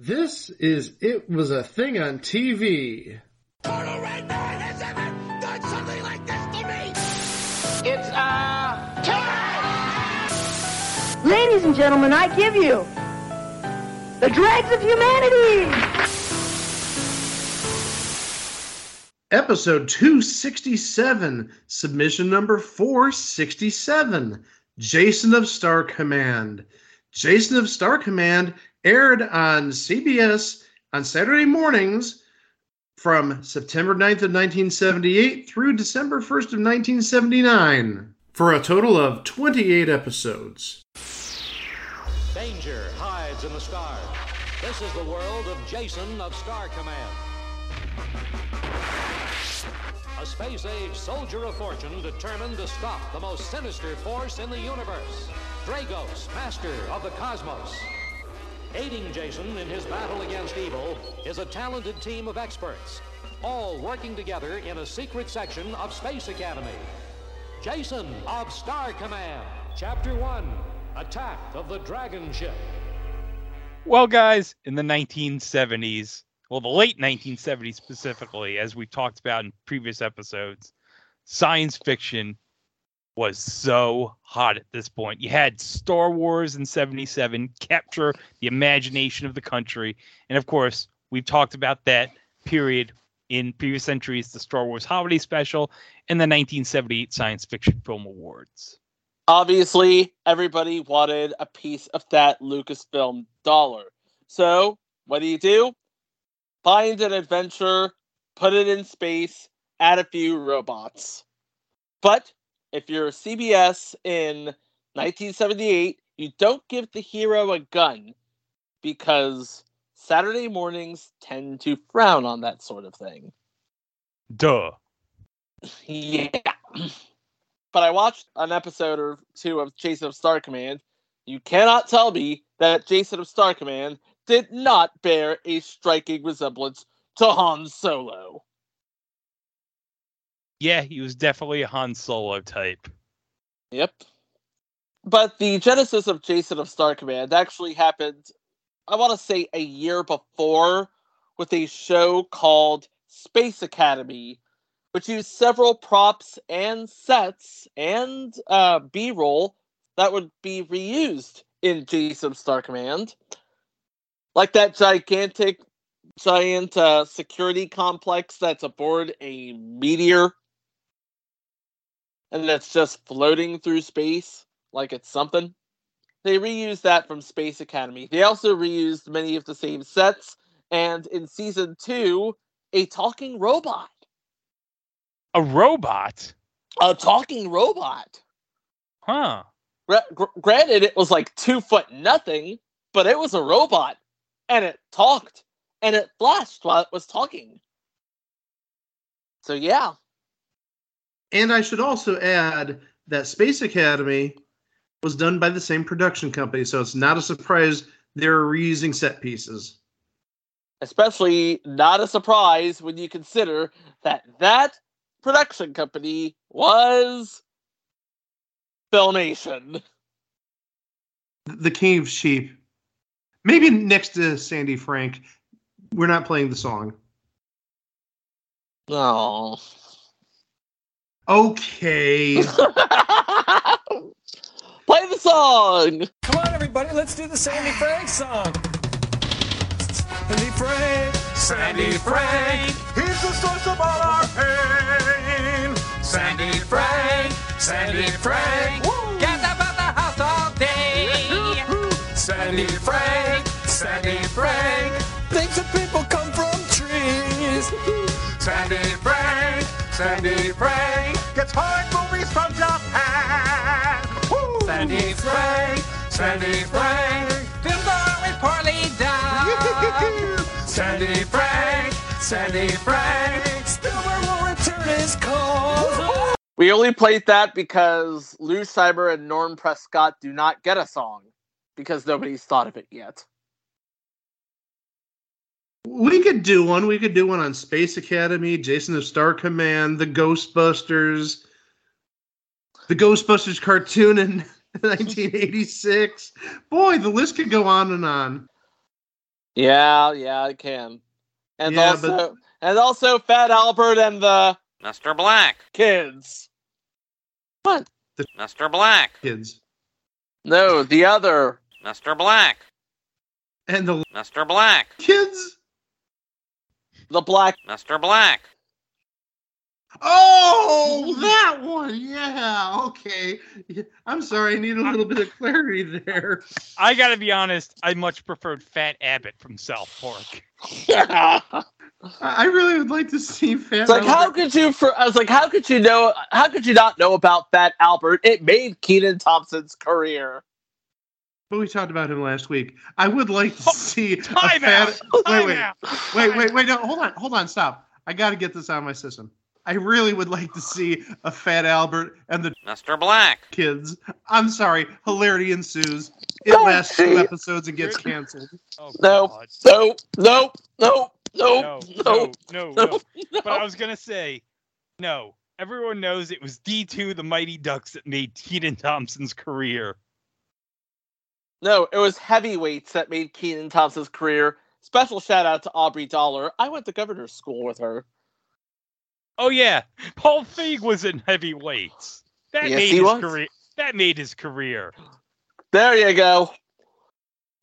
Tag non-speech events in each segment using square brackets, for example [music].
This is It Was a Thing on TV. Total Red Man has ever done something like this to me! It's, uh, time! Ladies and gentlemen, I give you the dregs of humanity! Episode 267, submission number 467, Jason of Star Command. Jason of Star Command aired on CBS on Saturday mornings from September 9th of 1978 through December 1st of 1979 for a total of 28 episodes. Danger hides in the stars. This is the world of Jason of Star Command. A space age soldier of fortune determined to stop the most sinister force in the universe Dragos, master of the cosmos. Aiding Jason in his battle against evil is a talented team of experts, all working together in a secret section of Space Academy. Jason of Star Command, Chapter 1 Attack of the Dragon Ship. Well, guys, in the 1970s, well, the late 1970s specifically, as we talked about in previous episodes, science fiction was so hot at this point. You had Star Wars in 77 capture the imagination of the country. And of course, we've talked about that period in previous centuries, the Star Wars Holiday Special and the 1978 Science Fiction Film Awards. Obviously, everybody wanted a piece of that Lucasfilm dollar. So, what do you do? Find an adventure, put it in space, add a few robots. But if you're CBS in 1978, you don't give the hero a gun because Saturday mornings tend to frown on that sort of thing. Duh. Yeah. [clears throat] But I watched an episode or two of Jason of Star Command. You cannot tell me that Jason of Star Command did not bear a striking resemblance to Han Solo. Yeah, he was definitely a Han Solo type. Yep. But the genesis of Jason of Star Command actually happened, I want to say, a year before with a show called Space Academy, which used several props and sets and uh, B roll that would be reused in Jason of Star Command. Like that gigantic, giant uh, security complex that's aboard a meteor and that's just floating through space like it's something. They reused that from Space Academy. They also reused many of the same sets, and in season two, a talking robot. A robot? A talking robot. Huh. Gr- granted, it was like two foot nothing, but it was a robot, and it talked, and it flashed while it was talking. So yeah, And I should also add that Space Academy was done by the same production company, so it's not a surprise they're reusing set pieces. especially not a surprise when you consider that that production company was Filmation. The King of Sheep. Maybe next to Sandy Frank. We're not playing the song. Oh. Okay. [laughs] Play the song. Come on, everybody, let's do the Sandy Frank song. Sandy Frank, Sandy Frank, he's the source of all our pain. Sandy Frank, Sandy Frank, get up at the house all day. Sandy Frank, Sandy Frank, thinks that people come from trees. Sandy Frank, Sandy Frank, gets hard movies from Japan. Sandy Frank, Sandy Frank, films are always poorly done. [laughs] Sandy Frank, Sandy Frank, Spielberg will return his calls. We only played that because Lou Scheimer and Norm Prescott do not get a song because nobody's thought of it yet. We could do one. We could do one on Space Academy, Jason of Star Command, the Ghostbusters, the Ghostbusters cartoon in [laughs] 1986. Boy, the list could go on and on. Yeah, yeah, I can. And Yeah, also, but- and also, Fat Albert and the Mr. Black. kids. What? The Mr. Black. Kids. No, the other. Mr. Black. And the Mr. Black. kids. The black. Mr. Black. Oh, that one. Yeah. Okay. I'm sorry. I need a little bit of clarity there. I gotta be honest. I much preferred Fat Abbott from South Park. Yeah. I I really would like to see Fat. like how could you? For I was like, how could you know? How could you not know about Fat Albert? It made Kenan Thompson's career. But we talked about him last week. I would like to oh, see a Time fat. out. Wait, Time wait, out. wait, wait, wait. No, hold on, hold on. Stop. I got to get this out of my system. I really would like to see a Fat Albert and the Mr. Black. kids. I'm sorry. Hilarity ensues. It Don't lasts two episodes and gets canceled. Oh, No, no, no, no, no, no, no, no, no, no, no. no. But I was gonna say, no. Everyone knows it was D2, the Mighty Ducks, that made Kenan Thompson's career. No, it was heavyweights that made Kenan Thompson's career. Special shout out to Aubrey Dollar. I went to governor's school with her. Oh yeah, Paul Feig was in heavyweights. That Yes, made he his was. career. That made his career. There you go.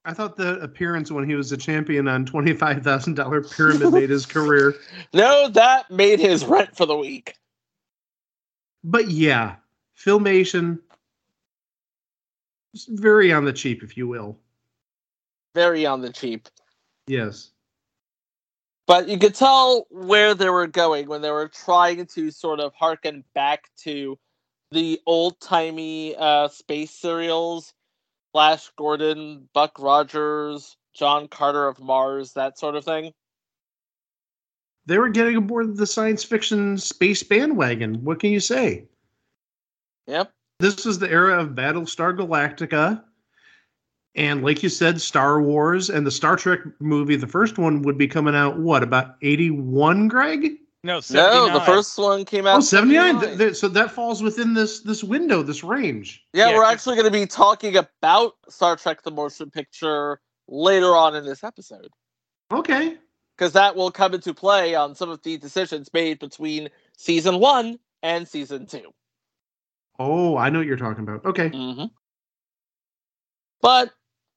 I thought the appearance when he was a champion on twenty-five thousand dollar pyramid made his career. [laughs] No, that made his rent for the week. But yeah, filmation, it's very on the cheap, if you will. Very on the cheap. Yes. But you could tell where they were going when they were trying to sort of harken back to the old timey uh, space serials Flash Gordon, Buck Rogers, John Carter of Mars, that sort of thing. They were getting aboard the science fiction space bandwagon. What can you say? Yep. This was the era of Battlestar Galactica. And like you said, Star Wars and the Star Trek movie, the first one would be coming out, what, about 81, Greg? No, No, 79. the first one came out. Oh, 79. 79. Th- th- so that falls within this this window, this range. Yeah, Yeah, we're actually going to be talking about Star Trek the Motion Picture later on in this episode. Okay. Because that will come into play on some of the decisions made between season one and season two. Oh, I know what you're talking about. Okay. Mm-hmm. But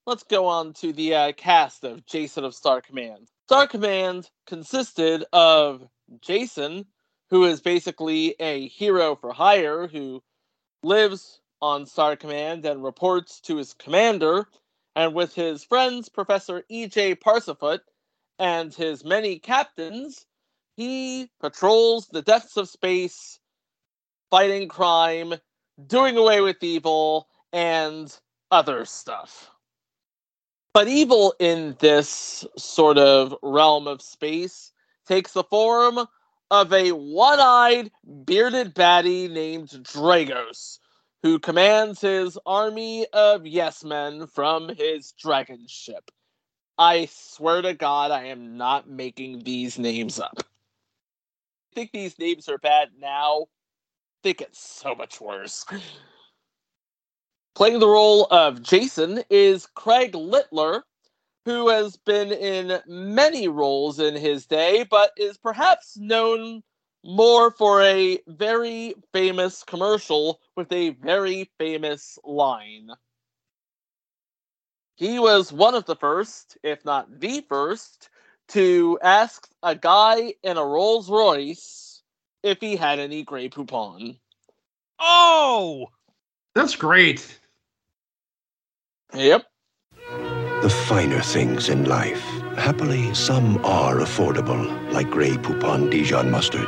let's go on to the uh, cast of Jason of Star Command. Star Command consisted of Jason, who is basically a hero for hire who lives on Star Command and reports to his commander, and with his friends, Professor E.J. Parsafoot, and his many captains, he patrols the depths of space, fighting crime, doing away with evil, and other stuff. But evil in this sort of realm of space takes the form of a one eyed, bearded baddie named Dragos, who commands his army of yes men from his dragon ship. I swear to God, I am not making these names up. I think these names are bad now. They get so much worse. Playing the role of Jason is Craig Littler, who has been in many roles in his day, but is perhaps known more for a very famous commercial with a very famous line. He was one of the first, if not the first, to ask a guy in a Rolls Royce if he had any Grey Poupon. Oh! That's great. Yep. The finer things in life. Happily, some are affordable, like Grey Poupon Dijon mustard.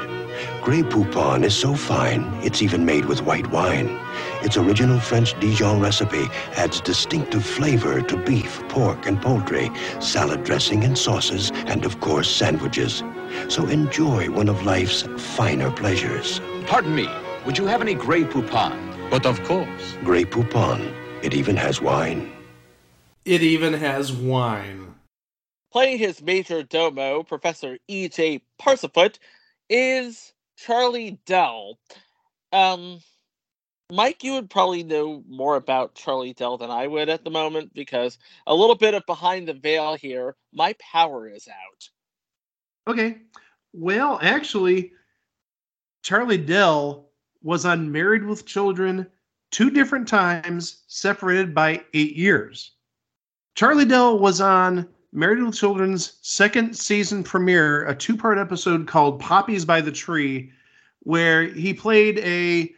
Grey Poupon is so fine, it's even made with white wine. Its original French Dijon recipe adds distinctive flavor to beef, pork, and poultry, salad dressing and sauces, and of course, sandwiches. So enjoy one of life's finer pleasures. Pardon me, would you have any Grey Poupon? But of course. Grey Poupon. It even has wine. It even has wine. Playing his major domo, Professor E.J. Parsafoot, is Charlie Dell. Um, Mike, you would probably know more about Charlie Dell than I would at the moment because a little bit of behind the veil here. My power is out. Okay. Well, actually, Charlie Dell was on Married with Children two different times, separated by eight years. Charlie Dell was on Married with Children's second season premiere, a two part episode called Poppies by the Tree, where he played a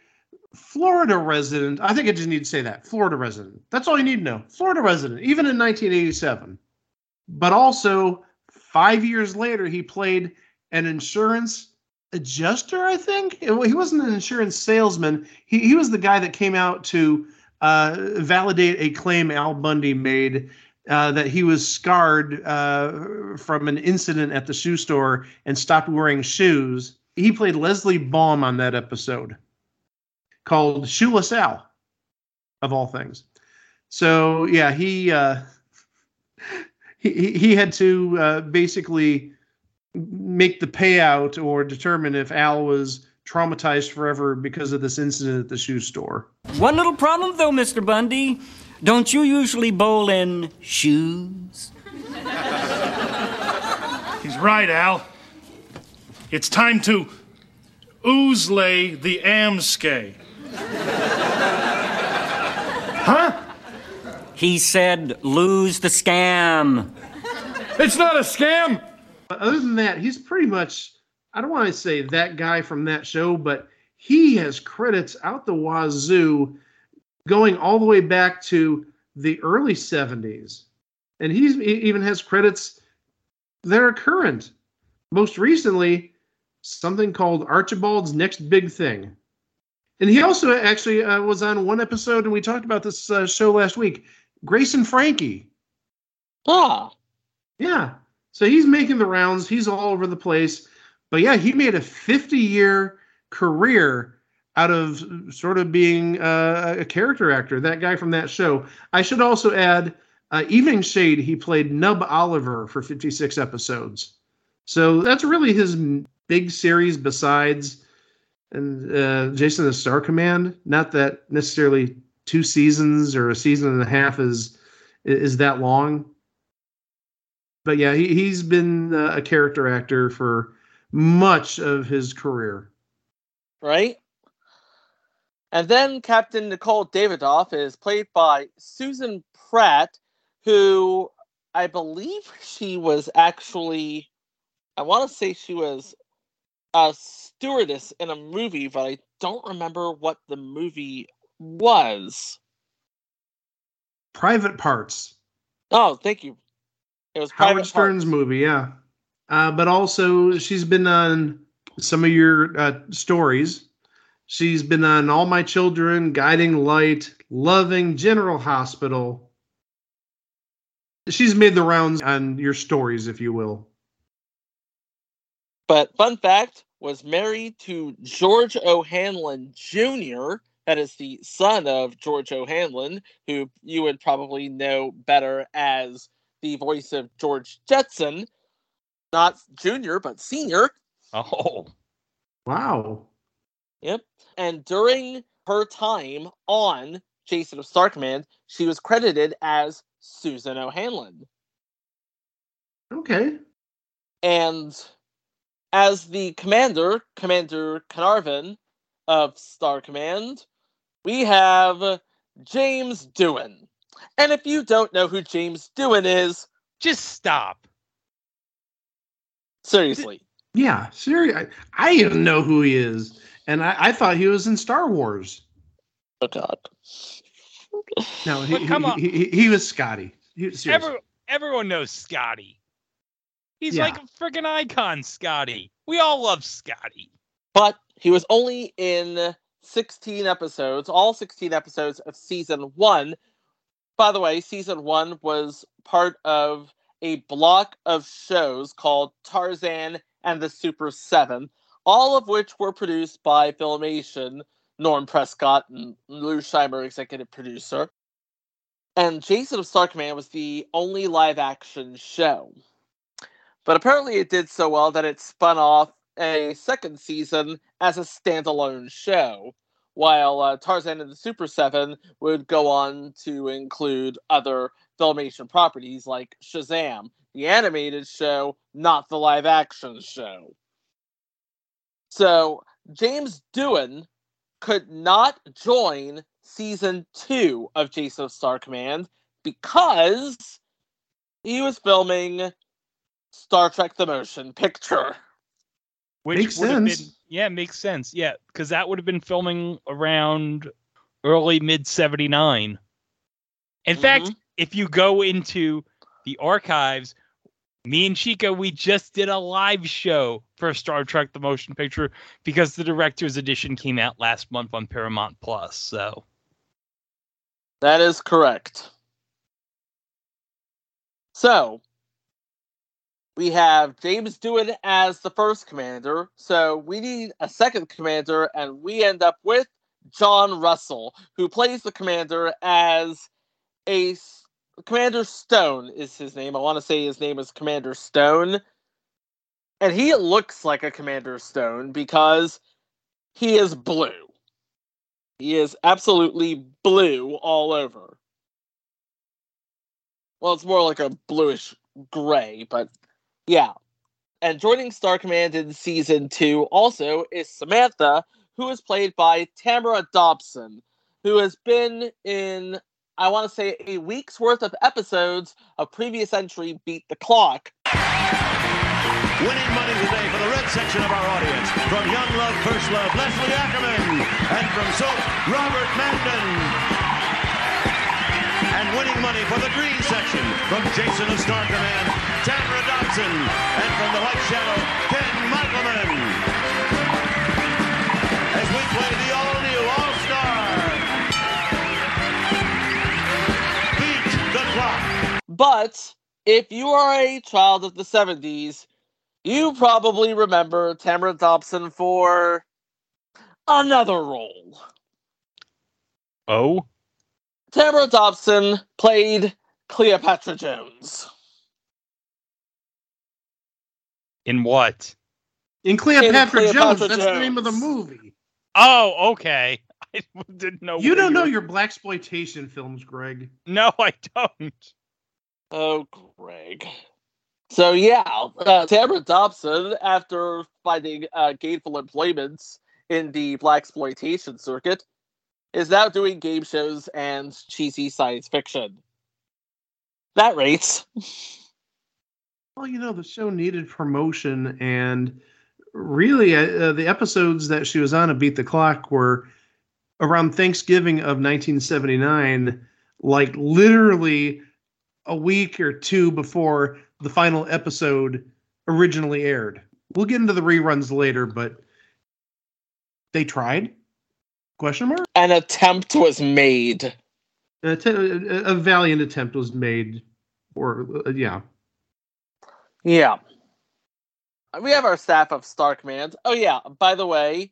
Florida resident. I think I just need to say that Florida resident. That's all you need to know. Florida resident, even in 1987. But also, five years later, he played an insurance adjuster, I think. He wasn't an insurance salesman. He, he was the guy that came out to uh, validate a claim Al Bundy made uh, that he was scarred uh, from an incident at the shoe store and stopped wearing shoes. He played Leslie Baum on that episode called Shoeless Al, of all things. So yeah, he uh, he he had to uh, basically make the payout or determine if Al was traumatized forever because of this incident at the shoe store. One little problem, though, Mr. Bundy. Don't you usually bowl in shoes? He's right, Al. It's time to oozlay the amskay. He said, lose the scam. It's not a scam. But other than that, he's pretty much, I don't want to say that guy from that show, but he has credits out the wazoo going all the way back to the early 70s. And he's, he even has credits that are current. Most recently, something called Archibald's Next Big Thing. And he also actually uh, was on one episode, and we talked about this uh, show last week Grace and Frankie. Ah. Yeah. So he's making the rounds. He's all over the place. But yeah, he made a 50 year career out of sort of being uh, a character actor, that guy from that show. I should also add uh, Evening Shade, he played Nub Oliver for 56 episodes. So that's really his big series besides and uh, Jason the Star Command. Not that necessarily two seasons or a season and a half is is that long. But yeah, he, he's been uh, a character actor for much of his career. Right? And then Captain Nicole Davidoff is played by Susan Pratt, who I believe [laughs] she was actually, I want to say she was a stewardess in a movie, but I don't remember what the movie was. Private Parts. Oh, thank you. It was Howard Private Stern's Parts. movie, yeah. Uh, but also, she's been on some of your uh, stories. She's been on All My Children, Guiding Light, Loving, General Hospital. She's made the rounds on your stories, if you will. But fun fact was married to George O'Hanlon Jr. That is the son of George O'Hanlon, who you would probably know better as the voice of George Jetson, not Junior but Senior. Oh, wow. Yep. And during her time on Jason of Star Command, she was credited as Susan O'Hanlon. Okay. And as the commander, Commander Carnarvon of Star Command, we have James Doohan. And if you don't know who James Doohan is, just stop. Seriously. Yeah, seriously. I, I even know who he is. And I, I thought he was in Star Wars. Oh, God. No, he, But come he, on. he, he, he was Scotty. He. Every, everyone knows Scotty. He's Yeah. like a freaking icon, Scotty. We all love Scotty. But he was only in 16 episodes, all 16 episodes of season one. By the way, season one was part of a block of shows called Tarzan and the Super Seven, all of which were produced by Filmation, Norm Prescott and Lou Scheimer, executive producer. And Jason of Star Command was the only live action show. But apparently it did so well that it spun off a second season as a standalone show, while uh, Tarzan and the Super Seven would go on to include other Filmation properties like Shazam, the animated show, not the live action show. So James Doohan could not join season two of Jason Star Command because he was filming Star Trek the Motion Picture. Which Makes would have sense. been yeah, makes sense. Yeah, because that would have been filming around early mid seventy nine. In fact, Mhm. if you go into the archives, me and Chico, we just did a live show for Star Trek the Motion Picture because the director's edition came out last month on Paramount Plus. So That is correct. So, we have James Doohan as the first commander. So, we need a second commander, and we end up with John Russell, who plays the commander as a Commander Stone is his name. I want to say his name is Commander Stone. And he looks like a Commander Stone because he is blue. He is absolutely blue all over. Well, it's more like a bluish gray, but yeah. And joining Star Command in season two also is Samantha, who is played by Tamara Dobson, who has been in, I want to say, a week's worth of episodes of previous entry Beat the Clock. Winning money today for the red section of our audience. From Young Love, First Love, Leslie Ackerman. And from Soap, Robert Mandan. And winning money for the green section. From Jason of Star Command, Tamara Dobson. And from the White Shadow, Ken Michelman. As we play the all-new All-Star. Beat the clock. But if you are a child of the 70s, you probably remember Tamara Dobson for another role. Oh, Tamara Dobson played Cleopatra Jones. In what? In Cleopatra, Cleopatra Jones, that's the name of the movie. Oh, okay. [laughs] I didn't know. You don't know were- your black exploitation films, Greg. No, I don't. Oh, Greg. So yeah, uh, Tamara Dobson, after finding uh, gainful employment in the black exploitation circuit, is now doing game shows and cheesy science fiction. That rates. [laughs] Well, you know, the show needed promotion, and really, uh, the episodes that she was on to Beat the Clock were around Thanksgiving of 1979, like literally a week or two before the final episode originally aired. We'll get into the reruns later, but they tried? Question mark? An attempt was made. A, att- a a valiant attempt was made, or uh, yeah. Yeah. We have our staff of Star Command. Oh yeah, by the way,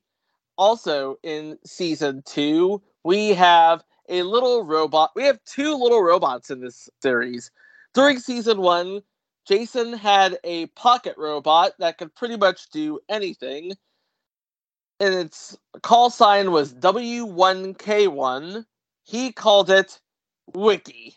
also in season two, we have a little robot. We have two little robots in this series. During season one, Jason had a pocket robot that could pretty much do anything. And its call sign was W1K1. He called it Wiki.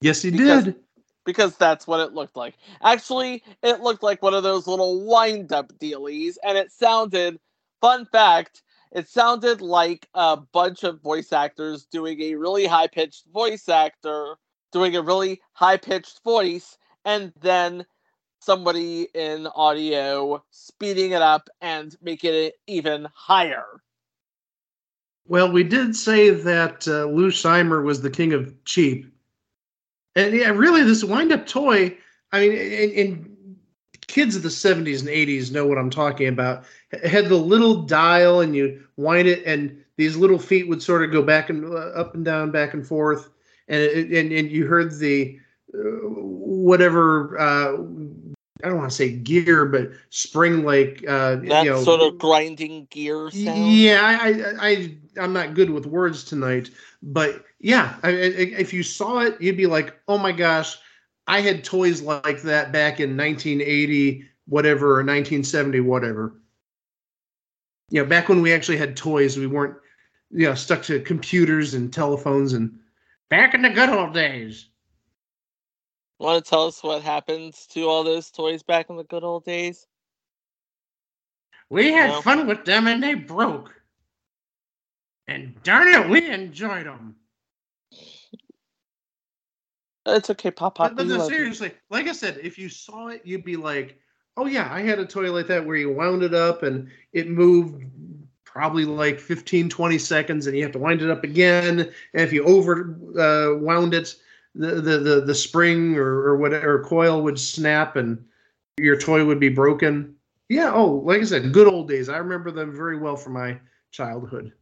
Yes, he Because- did. Because that's what it looked like. Actually, it looked like one of those little wind up dealies, and it sounded, fun fact, it sounded like a bunch of voice actors doing a really high pitched voice actor doing a really high pitched voice, and then somebody in audio speeding it up and making it even higher. Well, we did say that uh, Lou Scheimer was the king of cheap. And yeah, really, this wind up toy, I mean, and, and kids of the 70s and 80s know what I'm talking about. It had the little dial, and you wind it, and these little feet would sort of go back and uh, up and down, back and forth. And, it, and, and you heard the uh, whatever, uh, I don't want to say gear, but spring like, uh, That you know, sort of grinding gear sound. yeah, I, I, I, I'm not good with words tonight, but yeah, I, I, if you saw it, you'd be like, "Oh my gosh, I had toys like that back in 1980, whatever, or 1970, whatever." you know, back when we actually had toys, we weren't, you know, stuck to computers and telephones and back in the good old days. Want to tell us what happened to all those toys back in the good old days? We had No. fun with them and they broke. And darn it, we enjoyed them. It's okay, Pop Pop. But, but we no, love you. seriously, like I said, if you saw it, you'd be like, "Oh yeah, I had a toy like that where you wound it up and it moved probably like 15, 20 seconds, and you have to wind it up again. And if you over uh, wound it, the, the the the spring or or whatever coil would snap and your toy would be broken. Yeah. Oh, like I said, good old days. I remember them very well from my childhood.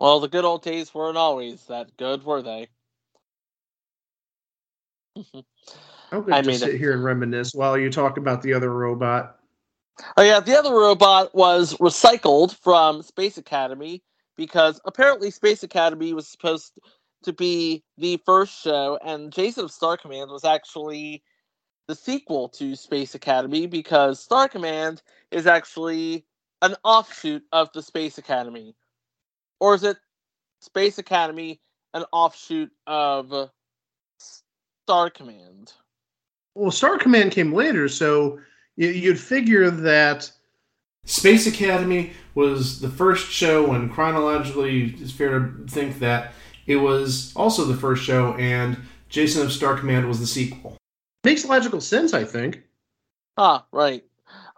Well, the good old days weren't always that good, were they? I'm [laughs] going I to mean, sit here and reminisce while you talk about the other robot. Oh yeah, the other robot was recycled from Space Academy because apparently Space Academy was supposed to be the first show, and Jason of Star Command was actually the sequel to Space Academy because Star Command is actually an offshoot of the Space Academy, or is it Space Academy an offshoot of Star Command? Well, Star Command came later, so you- you'd figure that Space Academy was the first show, and chronologically, it's fair to think that it was also the first show, and Jason of Star Command was the sequel. Makes logical sense, I think. Ah, right.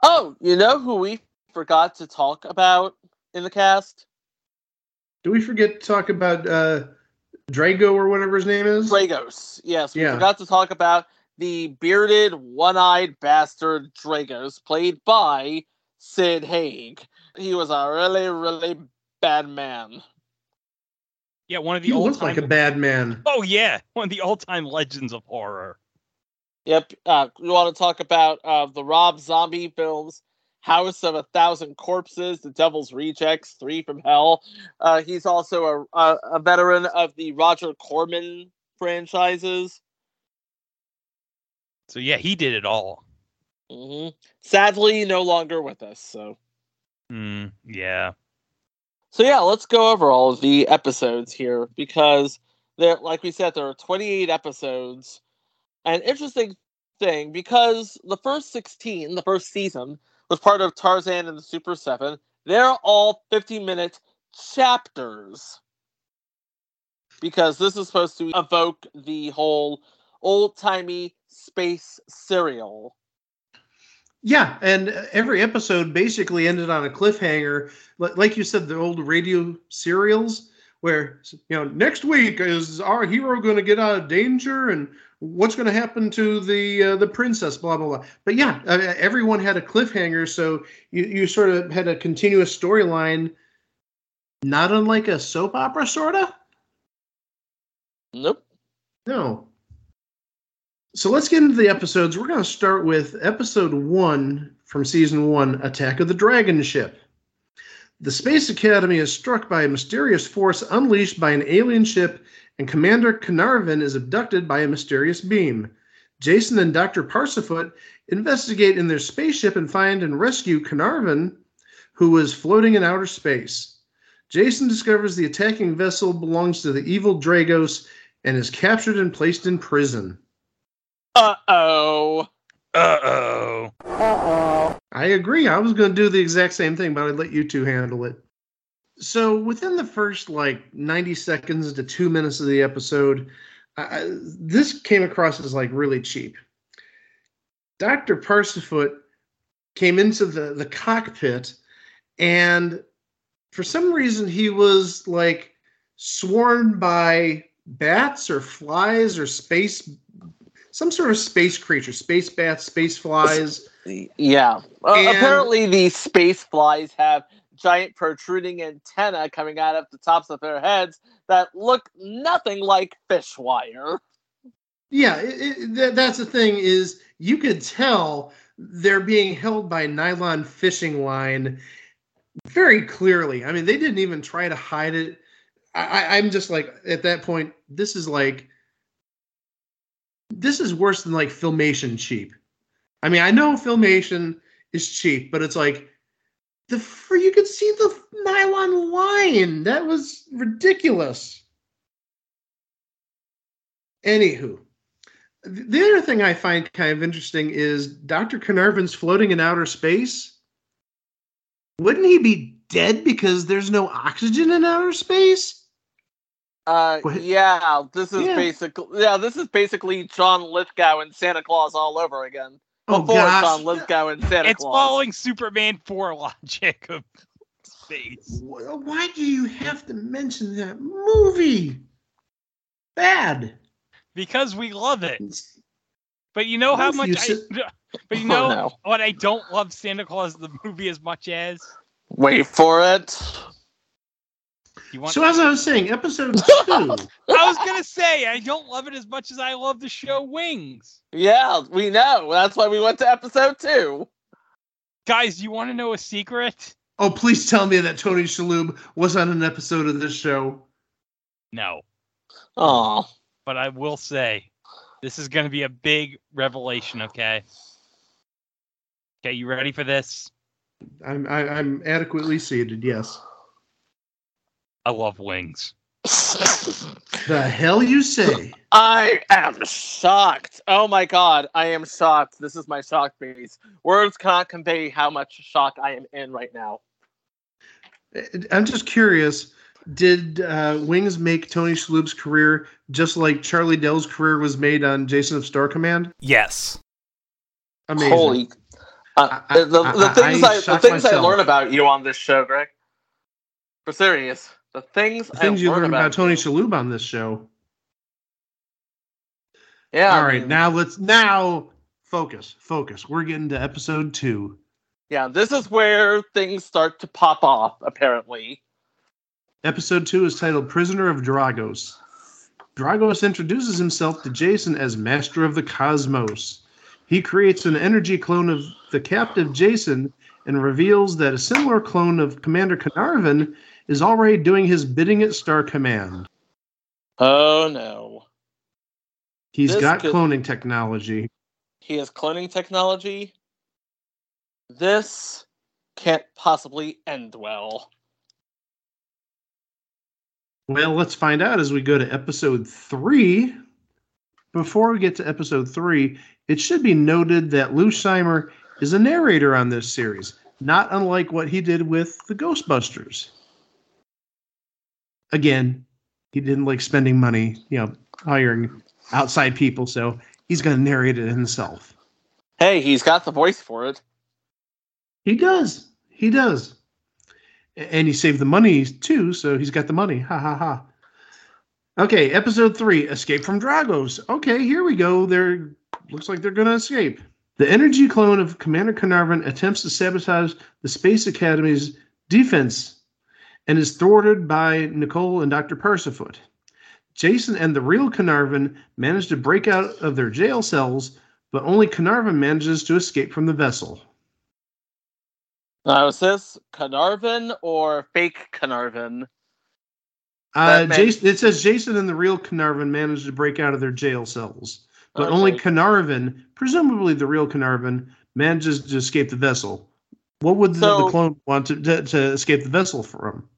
Oh, you know who we forgot to talk about in the cast? Do we forget to talk about uh, Drago or whatever his name is? Dragos. Yes, we Yeah. forgot to talk about the bearded, one-eyed bastard Dragos, played by Sid Haig. He was a really, really bad man. Yeah, one of the He old looks like a bad man. Oh yeah, one of the all-time legends of horror. Yep. Uh, we want to talk about uh, the Rob Zombie films, House of a Thousand Corpses, The Devil's Rejects, Three from Hell. Uh, he's also a, a, a veteran of the Roger Corman franchises. So yeah, he did it all. hmm Sadly, no longer with us. So, Hmm. yeah. so yeah, let's go over all of the episodes here because there, like we said, there are 28 episodes. An interesting thing because the first 16, the first season, was part of Tarzan and the Super Seven. They're all 50 minute chapters because this is supposed to evoke the whole old timey space serial. Yeah, and every episode basically ended on a cliffhanger, like you said, the old radio serials, where you know next week is our hero going to get out of danger, and what's going to happen to the uh, the princess, blah blah blah. But yeah, uh, everyone had a cliffhanger, so you you sort of had a continuous storyline, not unlike a soap opera, sorta. Nope. No. So let's get into the episodes. We're going to start with episode one from season one Attack of the Dragon Ship. The Space Academy is struck by a mysterious force unleashed by an alien ship, and Commander Carnarvon is abducted by a mysterious beam. Jason and Dr. Parsafoot investigate in their spaceship and find and rescue Carnarvon, who is floating in outer space. Jason discovers the attacking vessel belongs to the evil Dragos and is captured and placed in prison. Uh oh. Uh oh. Uh oh. I agree. I was going to do the exact same thing, but I'd let you two handle it. So, within the first like 90 seconds to two minutes of the episode, I, this came across as like really cheap. Dr. Parsafoot came into the, the cockpit, and for some reason, he was like sworn by bats or flies or space, some sort of space creature, space bats, space flies. Yeah. Uh, apparently, these space flies have giant protruding antenna coming out of the tops of their heads that look nothing like fish wire. Yeah, it, it, that, that's the thing is you could tell they're being held by nylon fishing line very clearly. I mean, they didn't even try to hide it. I, I'm just like at that point, this is like this is worse than like filmation cheap. I mean, I know filmation is cheap, but it's like The you could see the nylon line. That was ridiculous. Anywho, the other thing I find kind of interesting is Dr. Carnarvon's floating in outer space. Wouldn't he be dead because there's no oxygen in outer space? Uh, What? yeah, this is Yeah. basically yeah, this is basically John Lithgow and Santa Claus all over again. Oh, Before gosh. John Lithgow and Santa It's Claus. following Superman 4 logic of space. Why do you have to mention that movie? Bad. Because we love it. But you know how much I, said- [laughs] But you Oh, know no. what I don't love Santa Claus the movie as much as Wait for it. You want So as I was saying, episode [laughs] two. I was gonna say I don't love it as much as I love the show Wings. Yeah, we know. That's why we went to episode two. Guys, you want to know a secret? oh, please tell me that Tony Shalhoub was on an episode of this show. No, Oh, but I will say this is gonna be a big revelation. Okay. Okay, you ready for this? I'm I, I'm adequately seated. Yes. I love Wings. [laughs] The hell you say? I am shocked. Oh my god, I am shocked. This is my shock base. Words cannot convey how much shock I am in right now. I'm just curious. Did uh, Wings make Tony Shalhoub's career just like Charlie Dell's career was made on Jason of Star Command? Yes. Amazing. Holy. Uh, I- the, the I- things I I, the shocked things I learn about you on this show, Greg. For serious, the things, The things I you learn learn about, about Tony Shalhoub on this show. Yeah. All I right, mean, now let's now focus. Focus. We're getting to episode two. Yeah, this is where things start to pop off. Apparently. Episode two is titled Prisoner of Dragos. Dragos introduces himself to Jason as Master of the Cosmos. He creates an energy clone of the captive Jason and reveals that a similar clone of Commander Carnarvon is already doing his bidding at Star Command. Oh no. He's This got could- cloning technology. He has cloning technology. This can't possibly end well. Well, let's find out as we go to episode three. Before we get to episode three, it should be noted that Lou Scheimer is a narrator on this series, not unlike what he did with the Ghostbusters. Again, he didn't like spending money, you know, hiring outside people, so he's going to narrate it himself. Hey, he's got the voice for it. He does. He does. And he saved the money too, so he's got the money. Ha ha ha. Okay, episode three, Escape from Dragos. Okay, here we go. They're looks like they're gonna escape. The energy clone of Commander Carnarvon attempts to sabotage the Space Academy's defense and is thwarted by Nicole and Dr. Parsafoot. Jason and the real Carnarvon manage to break out of their jail cells, but only Carnarvon manages to escape from the vessel. Now, is this Carnarvon or fake Carnarvon? Uh, Jason, it says Jason and the real Carnarvon manage to break out of their jail cells, but only Okay. Carnarvon, presumably the real Carnarvon, manages to escape the vessel. What would the, the clone want to, to, to escape the vessel from?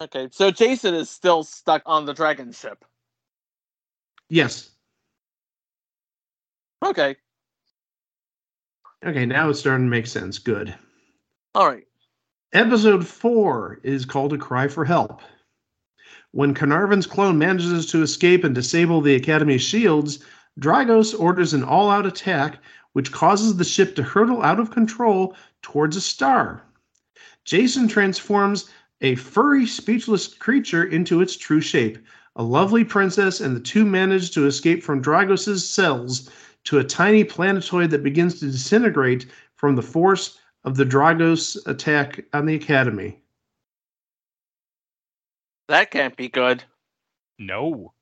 Okay, so Jason is still stuck on the dragon ship. Yes. Okay, Okay, now it's starting to make sense. Good. all right. Episode four is called A Cry for Help. When Carnarvon's clone manages to escape and disable the Academy's shields, Dragos orders an all out attack, which causes the ship to hurtle out of control towards a star. Jason transforms a furry, speechless creature into its true shape. A lovely princess and the two manage to escape from Dragos' cells to a tiny planetoid that begins to disintegrate from the force of the Dragos attack on the Academy. That can't be good. No.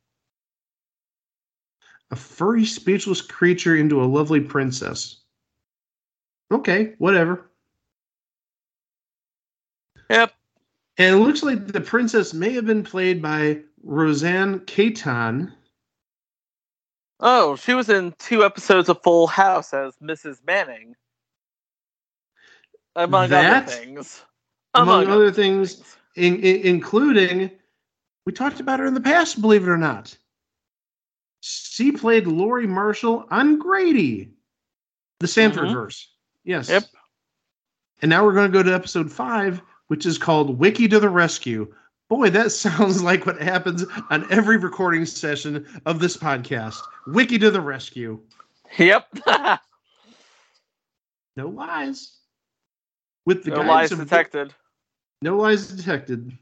A furry, speechless creature into a lovely princess. Okay, whatever. Yep. And it looks like the princess may have been played by Rosanne Katon. Oh, she was in two episodes of Full House as Mrs. Manning. Among That- other things. among, Among other things, in, in- including we talked about her in the past. Believe it or not, she played Lori Marshall on Grady, the Sanford Mhm. verse. Yes. Yep. And now we're going to go to episode five, which is called Wiki to the Rescue. Boy, that [laughs] sounds like what happens on every recording session of this podcast. Wiki to the rescue. Yep. [laughs] No lies. With the no lies of- detected. No lies detected.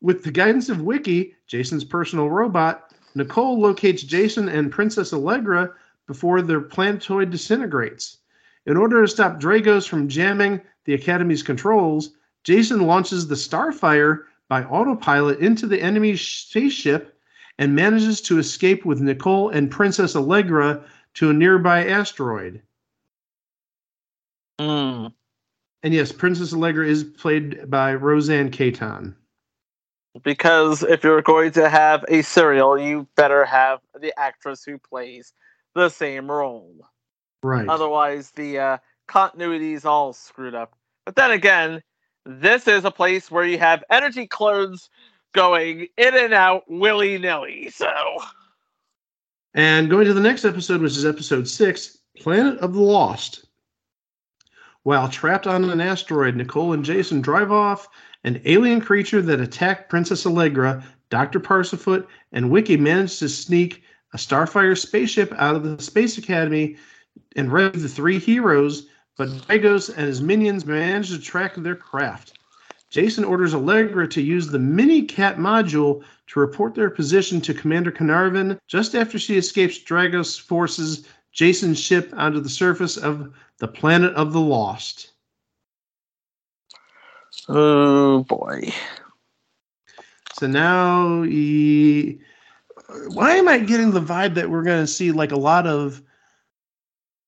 With the guidance of Wiki, Jason's personal robot, Nicole locates Jason and Princess Allegra before their planetoid disintegrates. In order to stop Dragos from jamming the Academy's controls, Jason launches the Starfire by autopilot into the enemy spaceship and manages to escape with Nicole and Princess Allegra to a nearby asteroid. Mm. And yes, Princess Allegra is played by Rosanne Katon. Because if you're going to have a serial, you better have the actress who plays the same role. Right. Otherwise, the uh, continuity is all screwed up. But then again, this is a place where you have energy clones going in and out willy nilly. So, And going to the next episode, which is episode six Planet of the Lost. While trapped on an asteroid, Nicole and Jason drive off an alien creature that attacked Princess Allegra, Dr. Parsafoot, and Wiki managed to sneak a Starfire spaceship out of the Space Academy and rescue the three heroes, but Dragos and his minions manage to track their craft. Jason orders Allegra to use the mini cat module to report their position to Commander Canarvin just after she escapes Dragos forces Jason's ship onto the surface of the planet of the lost. oh boy. So now, he, why am I getting the vibe that we're going to see like a lot of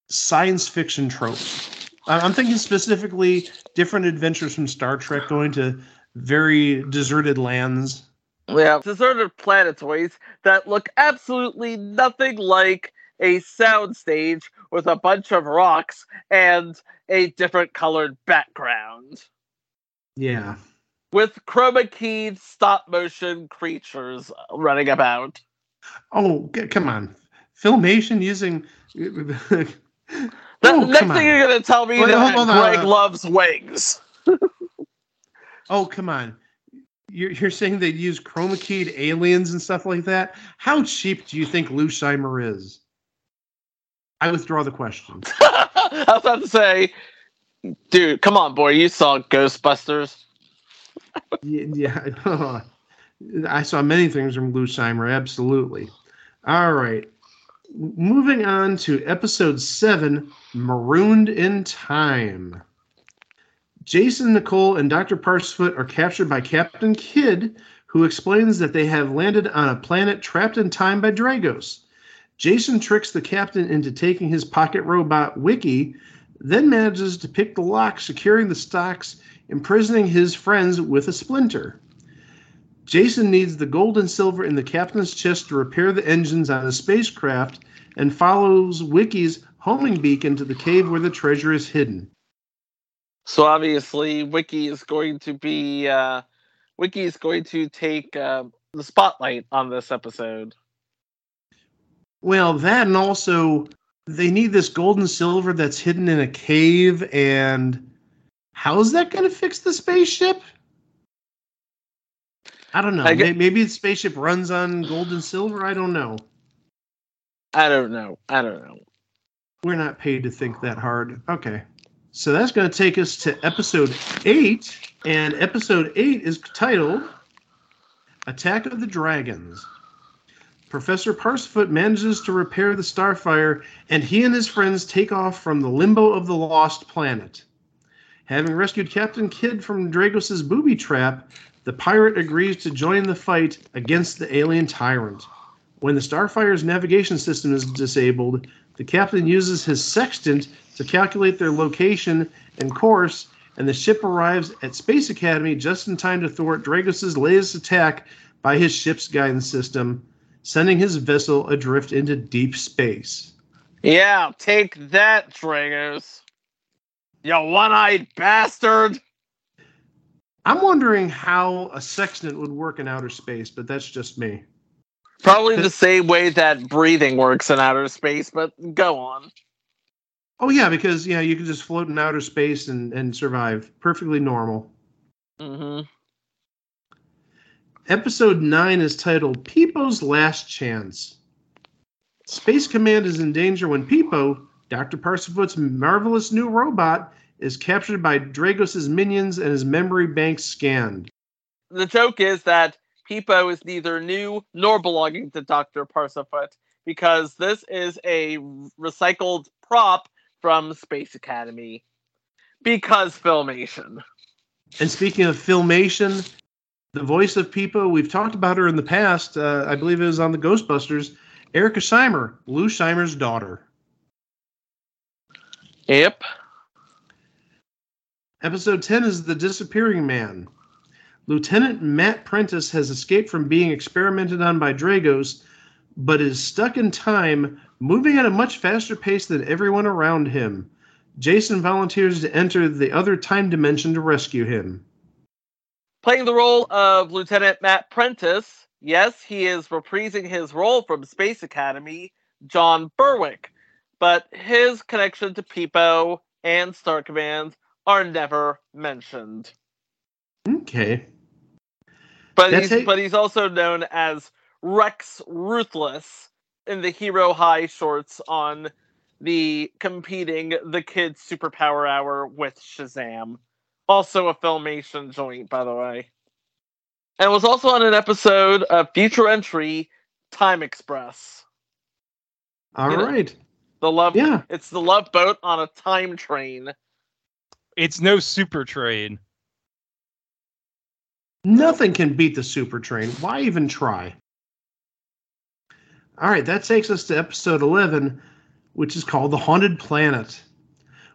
science fiction tropes? I'm thinking specifically different adventures from Star Trek going to very deserted lands. Yeah, deserted planetoids that look absolutely nothing like a soundstage with a bunch of rocks and a different colored background. Yeah. With chroma keyed stop motion creatures running about. Oh, come on. Filmation using. [laughs] The Oh, next thing on. you're gonna tell me Wait, that on, Greg uh, loves wings. [laughs] Oh, come on. You're, you're saying they use chroma keyed aliens and stuff like that? How cheap do you think Lou Scheimer is? I withdraw the question. [laughs] I was about to say, dude, come on, boy, you saw Ghostbusters. yeah, yeah. [laughs] I saw many things from Lou absolutely. All right. Moving on to episode seven Marooned in Time. Jason, Nicole, and Dr. Parsafoot are captured by Captain Kidd, who explains that they have landed on a planet trapped in time by Dragos. Jason tricks the captain into taking his pocket robot Wiki, then manages to pick the lock securing the stocks, imprisoning his friends with a splinter. Jason needs the gold and silver in the captain's chest to repair the engines on the spacecraft and follows Wiki's homing beacon to the cave where the treasure is hidden. So obviously, Wiki is going to be uh, Wiki is going to take uh, the spotlight on this episode. Well, that and also they need this gold and silver that's hidden in a cave, and how's that going to fix the spaceship? I don't know. I May- Maybe the spaceship runs on gold and silver. I don't know. I don't know. I don't know. We're not paid to think that hard. Okay. So that's going to take us to episode eight. And episode eight is titled Attack of the Dragons. Professor Parsafoot manages to repair the Starfire, and he and his friends take off from the limbo of the lost planet. Having rescued Captain Kidd from Dragos' booby trap, the pirate agrees to join the fight against the alien tyrant. When the Starfire's navigation system is disabled, the captain uses his sextant to calculate their location and course, and the ship arrives at Space Academy just in time to thwart Dragos's latest attack by his ship's guidance system, sending his vessel adrift into deep space. Yeah, take that, Dragos. You one-eyed bastard. I'm wondering how a sextant would work in outer space, but that's just me. Probably the same way that breathing works in outer space, but go on. Oh yeah, because yeah, you can just float in outer space and, and survive. Perfectly normal. Mm-hmm. Episode 9 is titled Peepo's Last Chance. Space Command is in danger when Peepo, Dr. Parsafoot's marvelous new robot, is captured by Dragos' minions and his memory bank scanned. The joke is that Peepo is neither new nor belonging to Dr. Parsafoot because this is a recycled prop from Space Academy. Because Filmation. And speaking of filmation, the voice of Peepo, we've talked about her in the past. Uh, I believe it was on the Ghostbusters. Erica Scheimer, Lou Scheimer's daughter. Yep. Episode 10 is The Disappearing Man. Lieutenant Matt Prentice has escaped from being experimented on by Dragos, but is stuck in time, moving at a much faster pace than everyone around him. Jason volunteers to enter the other time dimension to rescue him. Playing the role of Lieutenant Matt Prentice, yes, he is reprising his role from Space Academy, John Berwick, but his connection to Peepo and Star Command are never mentioned. Okay. But That's he's but he's also known as Rex Ruthless in the Hero High shorts on the competing The Kids Superpower Hour with Shazam. Also a filmation joint, by the way. And was also on an episode of Future Entry Time Express. All You know- right. The love Yeah. it's the love boat on a time train. It's no super train. Nothing can beat the super train. Why even try? All right, that takes us to episode 11, which is called The Haunted Planet.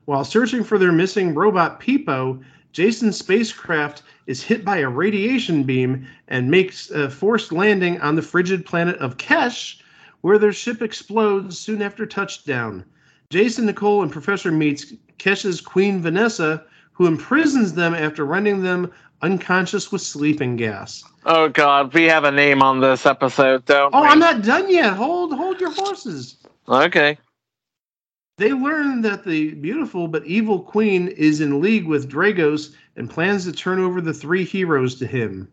While searching for their missing robot Peepo, Jason's spacecraft is hit by a radiation beam and makes a forced landing on the frigid planet of Kesh, where their ship explodes soon after touchdown. Jason, Nicole, and Professor meets Kesh's queen Vanessa, who imprisons them after rendering them unconscious with sleeping gas. Oh god, we have a name on this episode, Oh, we? I'm not done yet. Hold, hold your horses. Okay. They learn that the beautiful but evil queen is in league with Dragos and plans to turn over the three heroes to him.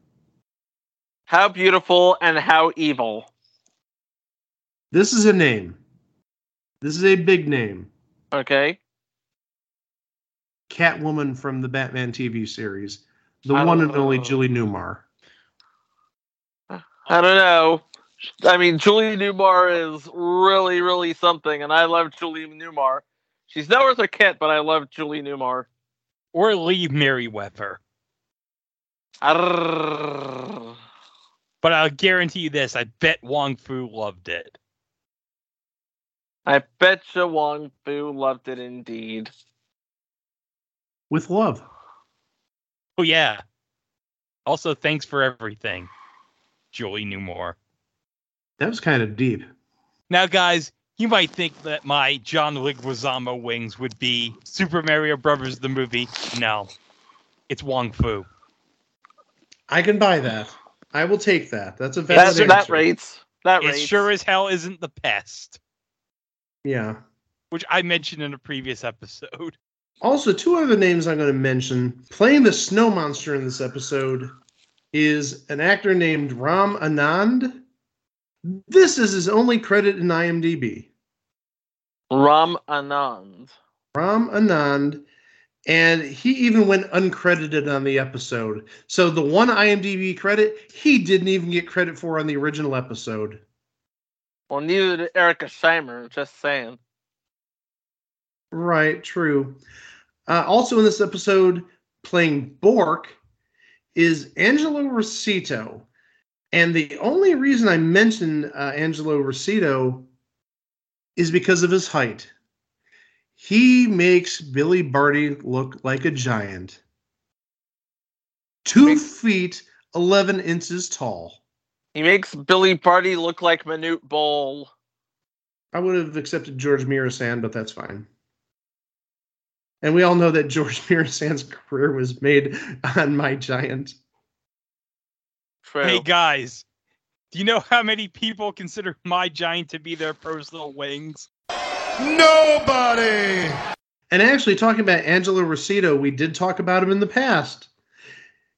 How beautiful and how evil. This is a name. This is a big name. Okay. Catwoman from the Batman TV series. The I one don't and only. Julie Newmar. I don't know. I mean, Julie Newmar is really, really something, and I love Julie Newmar. She's not worth a Kitt, but I love Julie Newmar. Or Lee Meriwether. But I'll guarantee you this I bet Wong Foo loved it. I bet you Wong Foo loved it indeed. With love. Oh, yeah. Also, thanks for everything, Julie Newmar. That was kind of deep. Now, guys, you might think that my John Leguizamo wings would be Super Mario Brothers the movie. No, it's Wong Foo. I can buy that. I will take that. That's a valid That, that answer. rates. That It rates. sure as hell isn't the pest, Yeah. which I mentioned in a previous episode. [laughs] Also, two other names I'm going to mention. Playing the snow monster in this episode is an actor named Ram Anand. This is his only credit in IMDb. Ram Anand. Ram Anand. And he even went uncredited on the episode. So the one IMDb credit, he didn't even get credit for on the original episode. Well, neither did Erica Scheimer, just saying. Right, true. Uh, also in this episode, playing Bork is Angelo Rossitto. And the only reason I mention uh, Angelo Rossitto is because of his height. He makes Billy Barty look like a giant. Two feet, 11 inches tall. He makes Billy Barty look like Manute Bol. I would have accepted George Muresan, but that's fine. And we all know that George [laughs] Muresan's career was made on My Giant. True. Hey guys, do you know how many people consider my giant to be their personal wings? Nobody! And actually, talking about Angelo Rossitto, we did talk about him in the past.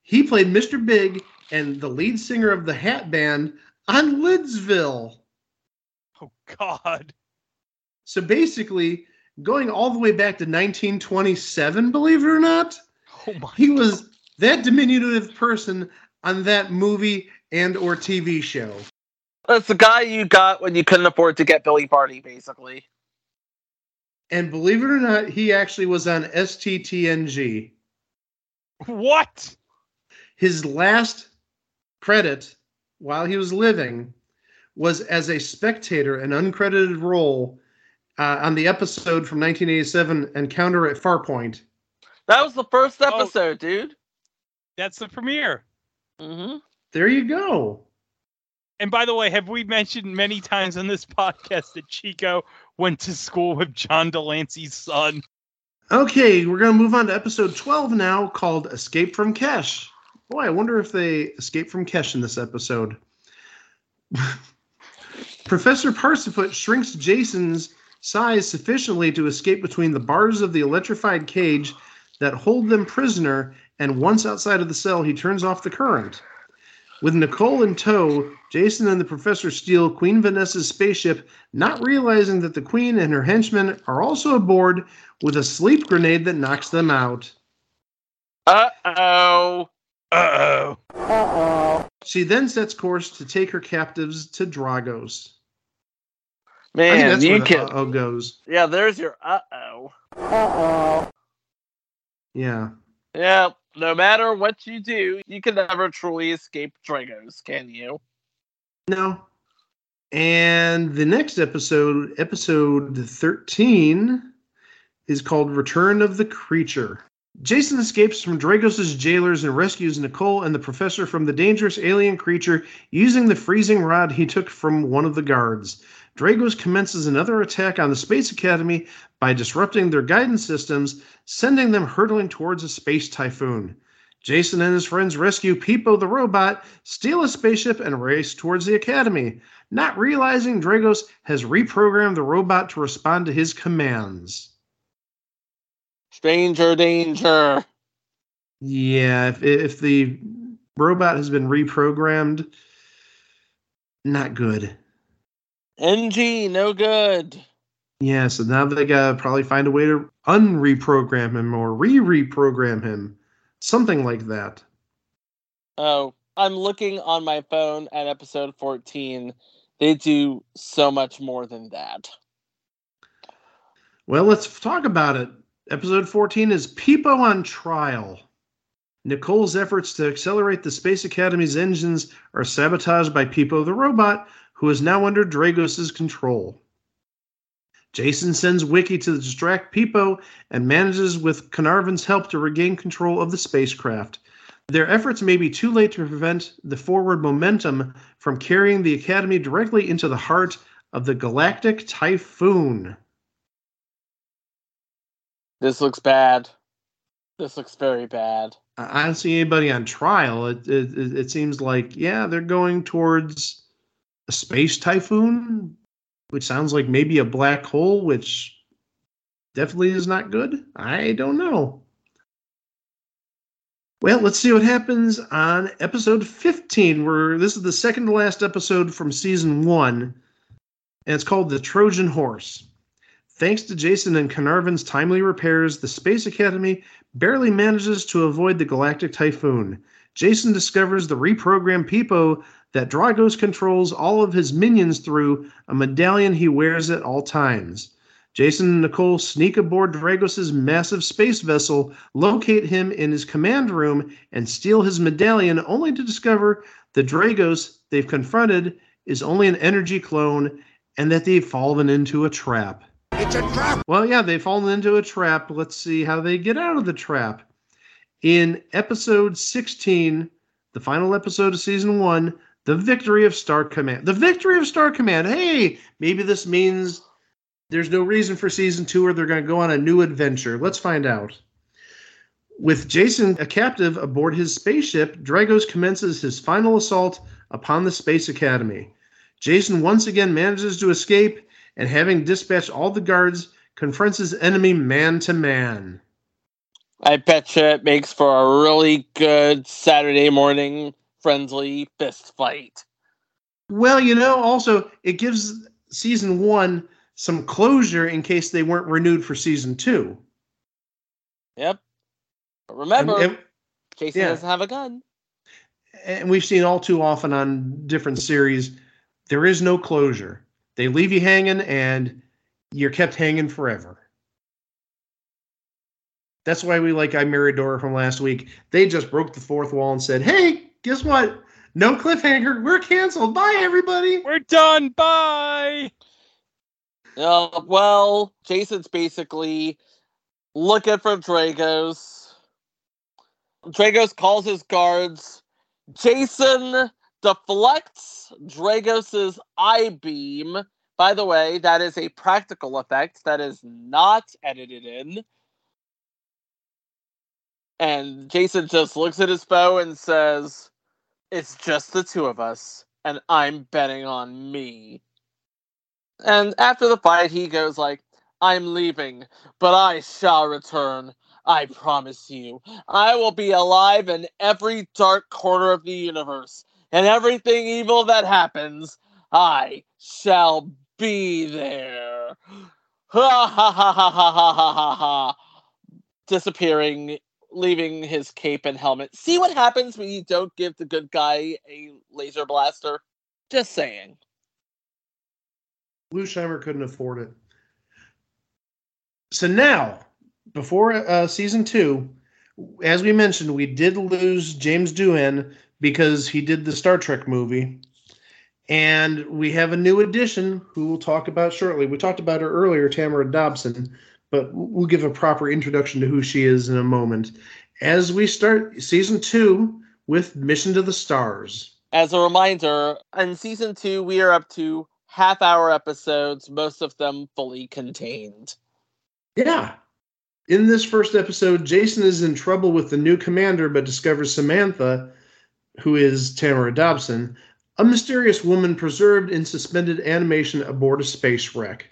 He played Mr. Big and the lead singer of the Hat Band on Lidsville. Oh God. So basically, going all the way back to 1927, believe it or not, Oh my he was that diminutive person on that movie and or TV show. That's the guy you got when you couldn't afford to get Billy Barty, basically. And believe it or not, he actually was on STTNG. What? His last credit while he was living was as a spectator, an uncredited role uh, on the episode from 1987 Encounter at Farpoint. That was the first Oh. episode, dude. That's the premiere. Mm-hmm. There you go. And by the way, have we mentioned many times on this [laughs] podcast that Chico went to school with John de Lancie's son? Okay, we're going to move on to episode 12 now called Escape from Kesh. Boy, I wonder if they escape from Kesh in this episode. [laughs] Professor Parsafoot shrinks Jason's size sufficiently to escape between the bars of the electrified cage that hold them prisoner, and once outside of the cell, he turns off the current. With Nicole in tow, Jason and the professor steal Queen Vanessa's spaceship, not realizing that the Queen and her henchmen are also aboard with a sleep grenade that knocks them out. Uh oh. Uh oh. Uh oh. She then sets course to take her captives to Dragos. I think Man, that's you where can. uh-oh goes. Yeah, there's your uh oh. Uh oh. Yeah. Yeah, no matter what you do, you can never truly escape Dragos, can you? No. And the next episode, episode 13, is called Return of the Creature. Jason escapes from Dragos' jailers and rescues Nicole and the professor from the dangerous alien creature using the freezing rod he took from one of the guards. Dragos commences another attack on the Space Academy by disrupting their guidance systems, sending them hurtling towards a space typhoon. Jason and his friends rescue Peepo the robot, steal a spaceship, and race towards the Academy, not realizing Dragos has reprogrammed the robot to respond to his commands. Stranger danger. Yeah, if, if the robot has been reprogrammed, not good. NG, no good. Yeah, so now they gotta probably find a way to unreprogram him or re-reprogram him, something like that. Oh, I'm looking on my phone at episode 14. They do so much more than that. Well, let's talk about it. Episode 14 is Peepo on Trial. Nicole's efforts to accelerate the Space Academy's engines are sabotaged by Peepo the robot, who is now under Dragos' control. Jason sends Wiki to distract Peepo and manages, with Canarvin's help, to regain control of the spacecraft. Their efforts may be too late to prevent the forward momentum from carrying the Academy directly into the heart of the galactic typhoon. This looks bad. This looks very bad. I don't see anybody on trial. It, it it it seems like yeah, they're going towards a space typhoon, which sounds like maybe a black hole, which definitely is not good. I don't know. Well, let's see what happens on episode 15, where this is the second to last episode from season one, and it's called The Trojan Horse. Thanks to Jason and Canarvin's timely repairs, the Space Academy barely manages to avoid the galactic typhoon. Jason discovers the reprogrammed Peepo that Dragos controls all of his minions through a medallion he wears at all times. Jason and Nicole sneak aboard Dragos' massive space vessel, locate him in his command room, and steal his medallion, only to discover the Dragos they've confronted is only an energy clone and that they've fallen into a trap. It's a trap. Well, yeah, they've fallen into a trap. Let's see how they get out of the trap. In episode 16, the final episode of season one, the victory of Star Command. The victory of Star Command. Hey, maybe this means There's no reason for season two, or they're going to go on a new adventure. Let's find out. With Jason a captive aboard his spaceship, Dragos commences his final assault upon the Space Academy. Jason once again manages to escape, and having dispatched all the guards, confronts his enemy man to man. I bet you it makes for a really good Saturday morning friendly fist fight. Well, you know, also it gives season one some closure in case they weren't renewed for season two. Yep. But remember, And it- Jason yeah. doesn't have a gun. and we've seen all too often on different series, there is no closure. They leave you hanging, and you're kept hanging forever. That's why we like I Married Dora from last week. They just broke the fourth wall and said, "Hey, guess what? No cliffhanger. We're canceled. Bye, everybody. We're done. Bye." Uh, well, Jason's basically looking for Dragos. Dragos calls his guards. Jason deflects Dragos's eye beam. By the way, that is a practical effect that is not edited in. And Jason just looks at his foe and says, It's just the two of us, and I'm betting on me. And after the fight, he goes like, I'm leaving, but I shall return. I promise you. I will be alive in every dark corner of the universe. And everything evil that happens, I shall be there. Ha ha ha ha ha ha ha ha. Disappearing, leaving his cape and helmet. See what happens when you don't give the good guy a laser blaster? Just saying. Lou Scheimer couldn't afford it. So now, before uh, season two, as we mentioned, we did lose James Doohan because he did the Star Trek movie. And we have a new addition who we'll talk about shortly. We talked about her earlier, Tamara Dobson, but we'll give a proper introduction to who she is in a moment. As we start season two with Mission to the Stars. As a reminder, in season two, we are up to half hour episodes, most of them fully contained. Yeah. In this first episode, Jason is in trouble with the new commander, but discovers Samantha, who is Tamara Dobson, a mysterious woman preserved in suspended animation aboard a space wreck.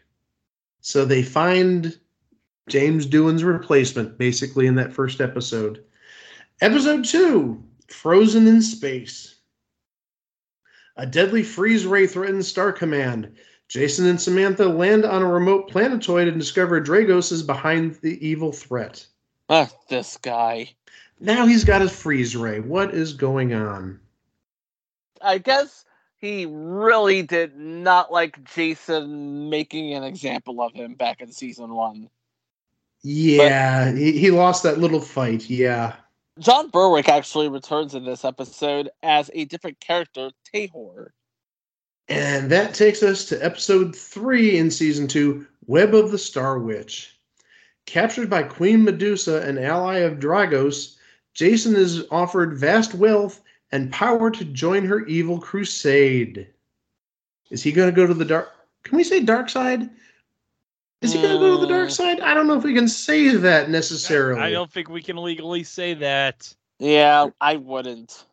So they find James Doohan's replacement, basically, in that first episode. Episode two Frozen in Space. A deadly freeze ray threatens Star Command. Jason and Samantha land on a remote planetoid and discover Dragos is behind the evil threat. Ah, this guy. Now he's got his freeze ray. What is going on? I guess he really did not like Jason making an example of him back in season one. Yeah, he, he lost that little fight. Yeah. John Berwick actually returns in this episode as a different character, Tahor. And that takes us to episode three in season two Web of the Star Witch. Captured by Queen Medusa, an ally of Dragos, Jason is offered vast wealth and power to join her evil crusade. Is he going to go to the dark? Can we say dark side? Is he going to go to the dark mm. side? I don't know if we can say that necessarily. I don't think we can legally say that. Yeah, I wouldn't.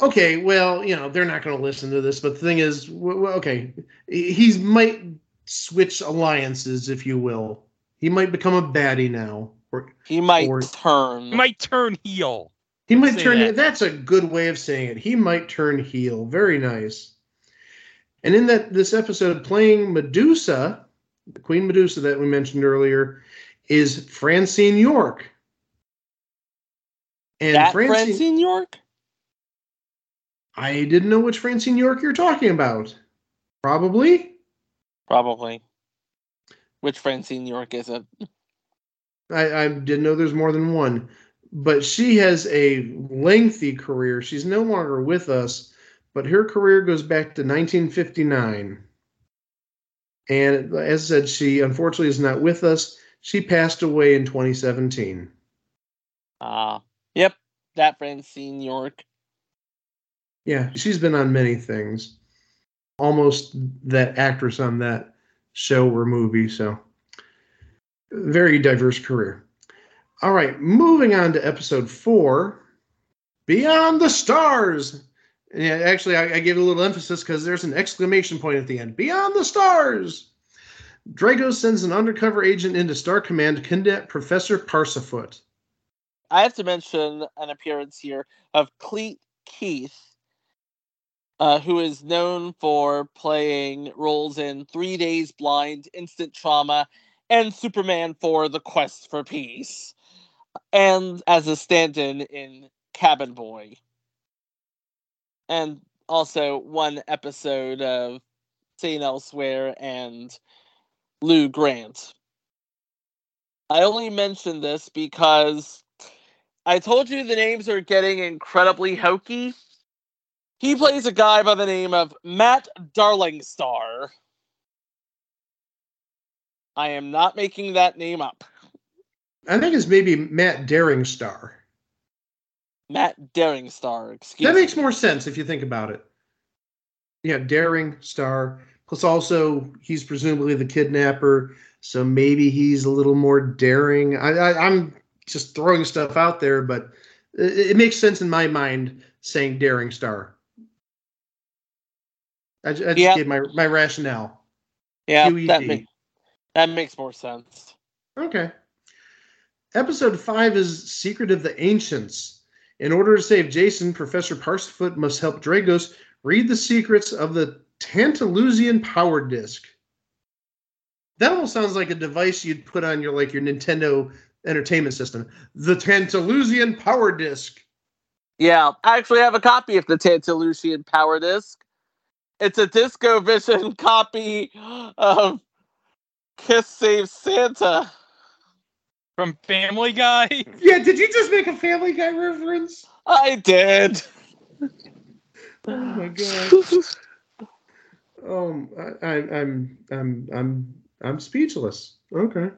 Okay, well, you know, they're not going to listen to this, but the thing is, w- w- okay, he might switch alliances, if you will. He might become a baddie now. Or He might or- turn. He might turn heel. he might say turn. that. That's a good way of saying it. He might turn heel. Very nice. And in that this episode, playing Medusa, the Queen Medusa that we mentioned earlier, is Francine York. And that Francine, Francine York? I didn't know which Francine York you're talking about. Probably. Probably. Which Francine York is it? [laughs] I, I didn't know there's more than one. But she has a lengthy career. She's no longer with us, but her career goes back to 1959. And as I said, she unfortunately is not with us. She passed away in 2017. Ah, yep, that Francine York. Yeah, she's been on many things. Almost that actress on that show or movie. So, very diverse career. All right, moving on to episode four Beyond the Stars. Yeah, actually, I, I gave it a little emphasis because there's an exclamation point at the end Beyond the Stars. Drago sends an undercover agent into Star Command to kidnap Professor Parsafoot. I have to mention an appearance here of Cleet Keith, uh, who is known for playing roles in Three Days Blind, Instant Trauma, and Superman for The Quest for Peace, and as a stand in in Cabin Boy. And also one episode of St. Elsewhere and Lou Grant. I only mention this because I told you the names are getting incredibly hokey. He plays a guy by the name of Matt Darlingstar. I am not making that name up. I think it's maybe Matt Daring Star. Matt Daringstar, excuse me. That me. makes more sense if you think about it. Yeah, Daring Star. Plus, also, he's presumably the kidnapper, so maybe he's a little more daring. I, I, I'm just throwing stuff out there, but it, it makes sense in my mind saying Daring Star. I, I just Yeah. gave my, my rationale. Yeah, QED. that, ma- that makes more sense. Okay. Episode 5 is Secret of the Ancients. In order to save Jason, Professor Parsafoot must help Dragos read the secrets of the Tantalusian Power Disc. That almost sounds like a device you'd put on your like your Nintendo Entertainment System. The Tantalusian Power Disc. Yeah, I actually have a copy of the Tantalusian Power Disc. It's a Disco Vision [laughs] copy of Kiss Save Santa. From Family Guy. [laughs] Yeah, did you just make a Family Guy reference? I did. Oh my [laughs] god. Um, I, I, I'm, I'm, I'm, I'm speechless. Okay.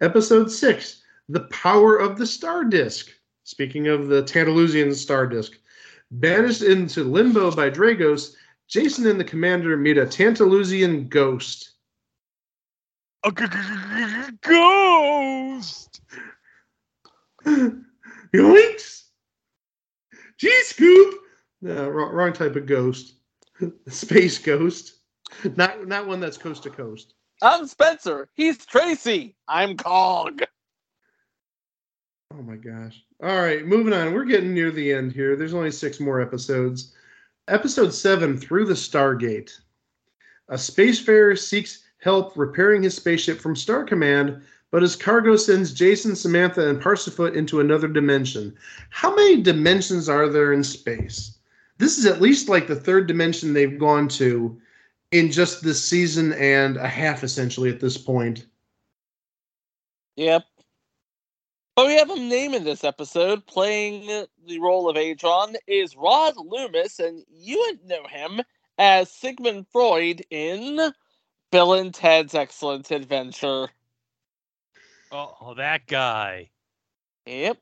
Episode six: The Power of the Star Disk. Speaking of the Tantalusian Star Disk, banished into limbo by Dragos, Jason and the Commander meet a Tantalusian ghost. A g- g- g- ghost. [gasps] Yoinks! G Scoop! No, wrong, wrong type of ghost. [laughs] Space ghost. Not not one that's coast to coast. I'm Spencer. He's Tracy. I'm Cog. Oh my gosh. All right, moving on. We're getting near the end here. There's only six more episodes. Episode seven Through the Stargate. A spacefarer seeks help repairing his spaceship from Star Command, but his cargo sends Jason, Samantha, and Parsafoot into another dimension. How many dimensions are there in space? This is at least like the third dimension they've gone to in just this season and a half, essentially, at this point. Yep. But we have a name in this episode. Playing the role of Adron is Rod Loomis, and you would know him as Sigmund Freud in Bill and Ted's Excellent Adventure. Oh, that guy. Yep.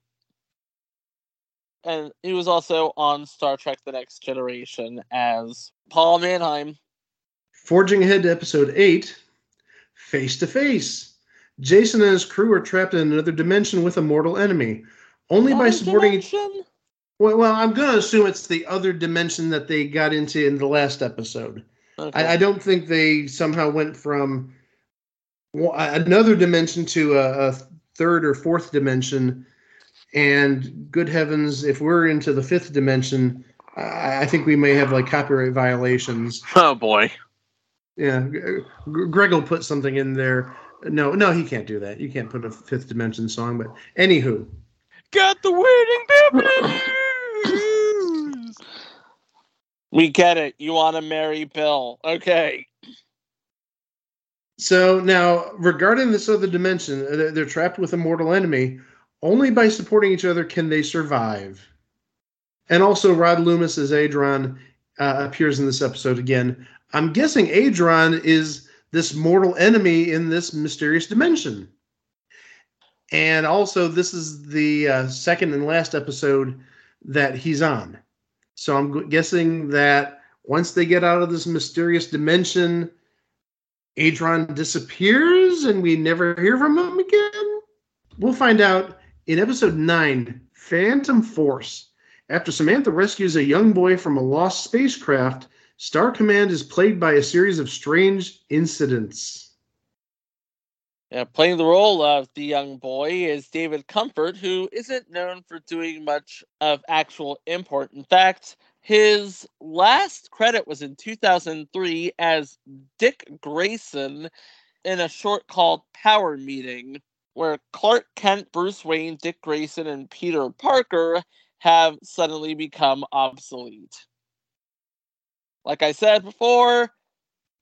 And he was also on Star Trek The Next Generation as Paul Mannheim. Forging ahead to episode 8, Face to Face. Jason and his crew are trapped in another dimension with a mortal enemy. Only by supporting dimension? well, well, I'm going to assume it's the other dimension that they got into in the last episode. Okay. I, I don't think they somehow went from another dimension to a, a third or fourth dimension. And good heavens, if we're into the fifth dimension, I, I think we may have like copyright violations. [laughs] Oh boy. Yeah, G- G- Greg will put something in there. No, no, he can't do that. You can't put a fifth dimension song. But anywho, Got the wedding blues. We get it. You want to marry Bill. Okay. so now regarding this other dimension, uh, they're, trapped with a mortal enemy. Only by supporting each other can they survive. And also, Rod Loomis as Adron uh, appears in this episode again. I'm guessing Adron is this mortal enemy in this mysterious dimension. And also, this is the uh, second and last episode that he's on. So I'm guessing that once they get out of this mysterious dimension, Adron disappears and we never hear from him again? We'll find out in episode 9 Phantom Force. After Samantha rescues a young boy from a lost spacecraft, Star Command is plagued by a series of strange incidents. Yeah, playing the role of the young boy is David Comfort, who isn't known for doing much of actual import. In fact, his last credit was in 2003 as Dick Grayson in a short called Power Meeting, where Clark Kent, Bruce Wayne, Dick Grayson, and Peter Parker have suddenly become obsolete. Like I said before,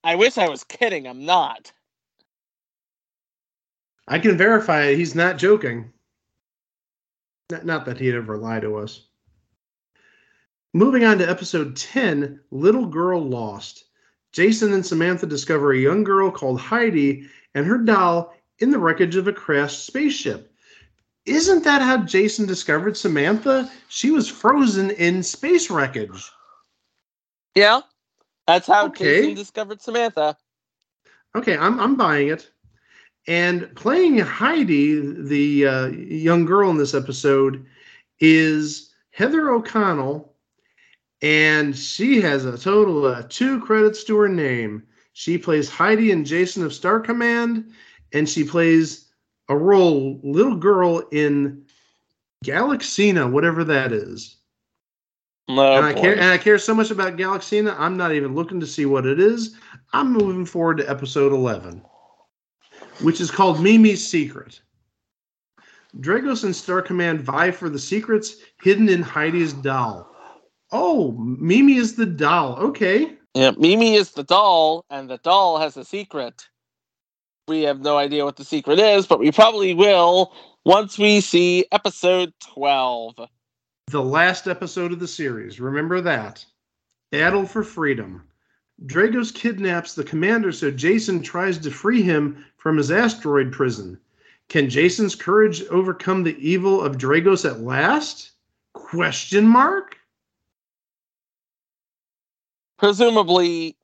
I wish I was kidding. I'm not. I can verify it. He's not joking. Not, not that he'd ever lie to us. Moving on to episode 10 Little Girl Lost. Jason and Samantha discover a young girl called Heidi and her doll in the wreckage of a crashed spaceship. Isn't that how Jason discovered Samantha? She was frozen in space wreckage. Yeah, that's how Okay. Jason discovered Samantha. Okay, I'm I'm buying it. And playing Heidi, the uh, young girl in this episode, is Heather O'Connell, and she has a total of two credits to her name. She plays Heidi and Jason of Star Command, and she plays a role, little girl in Galaxina, whatever that is. No, and I care and I care so much about Galaxina, I'm not even looking to see what it is. I'm moving forward to episode 11, which is called Mimi's Secret. Dragos and Star Command vie for the secrets hidden in Heidi's doll. Oh, Mimi is the doll. Okay. Yeah, Mimi is the doll, and the doll has a secret. We have no idea what the secret is, but we probably will once we see episode 12. The last episode of the series. Remember that. Battle for Freedom. Dragos kidnaps the commander, so Jason tries to free him from his asteroid prison. Can Jason's courage overcome the evil of Dragos at last? Question mark? Presumably,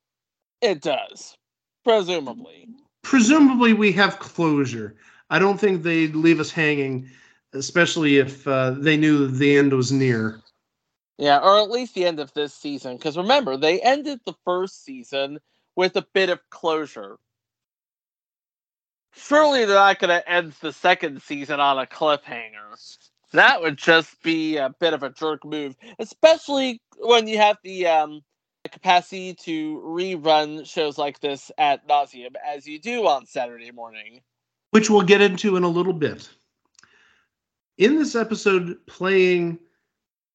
it does. Presumably. Presumably, we have closure. I don't think they'd leave us hanging, especially if uh, they knew the end was near. Yeah, or at least the end of this season. Because remember, they ended the first season with a bit of closure. Surely they're not going to end the second season on a cliffhanger. That would just be a bit of a jerk move, especially when you have the um, capacity to rerun shows like this at nauseum, as you do on Saturday morning. which we'll get into in a little bit. In this episode, playing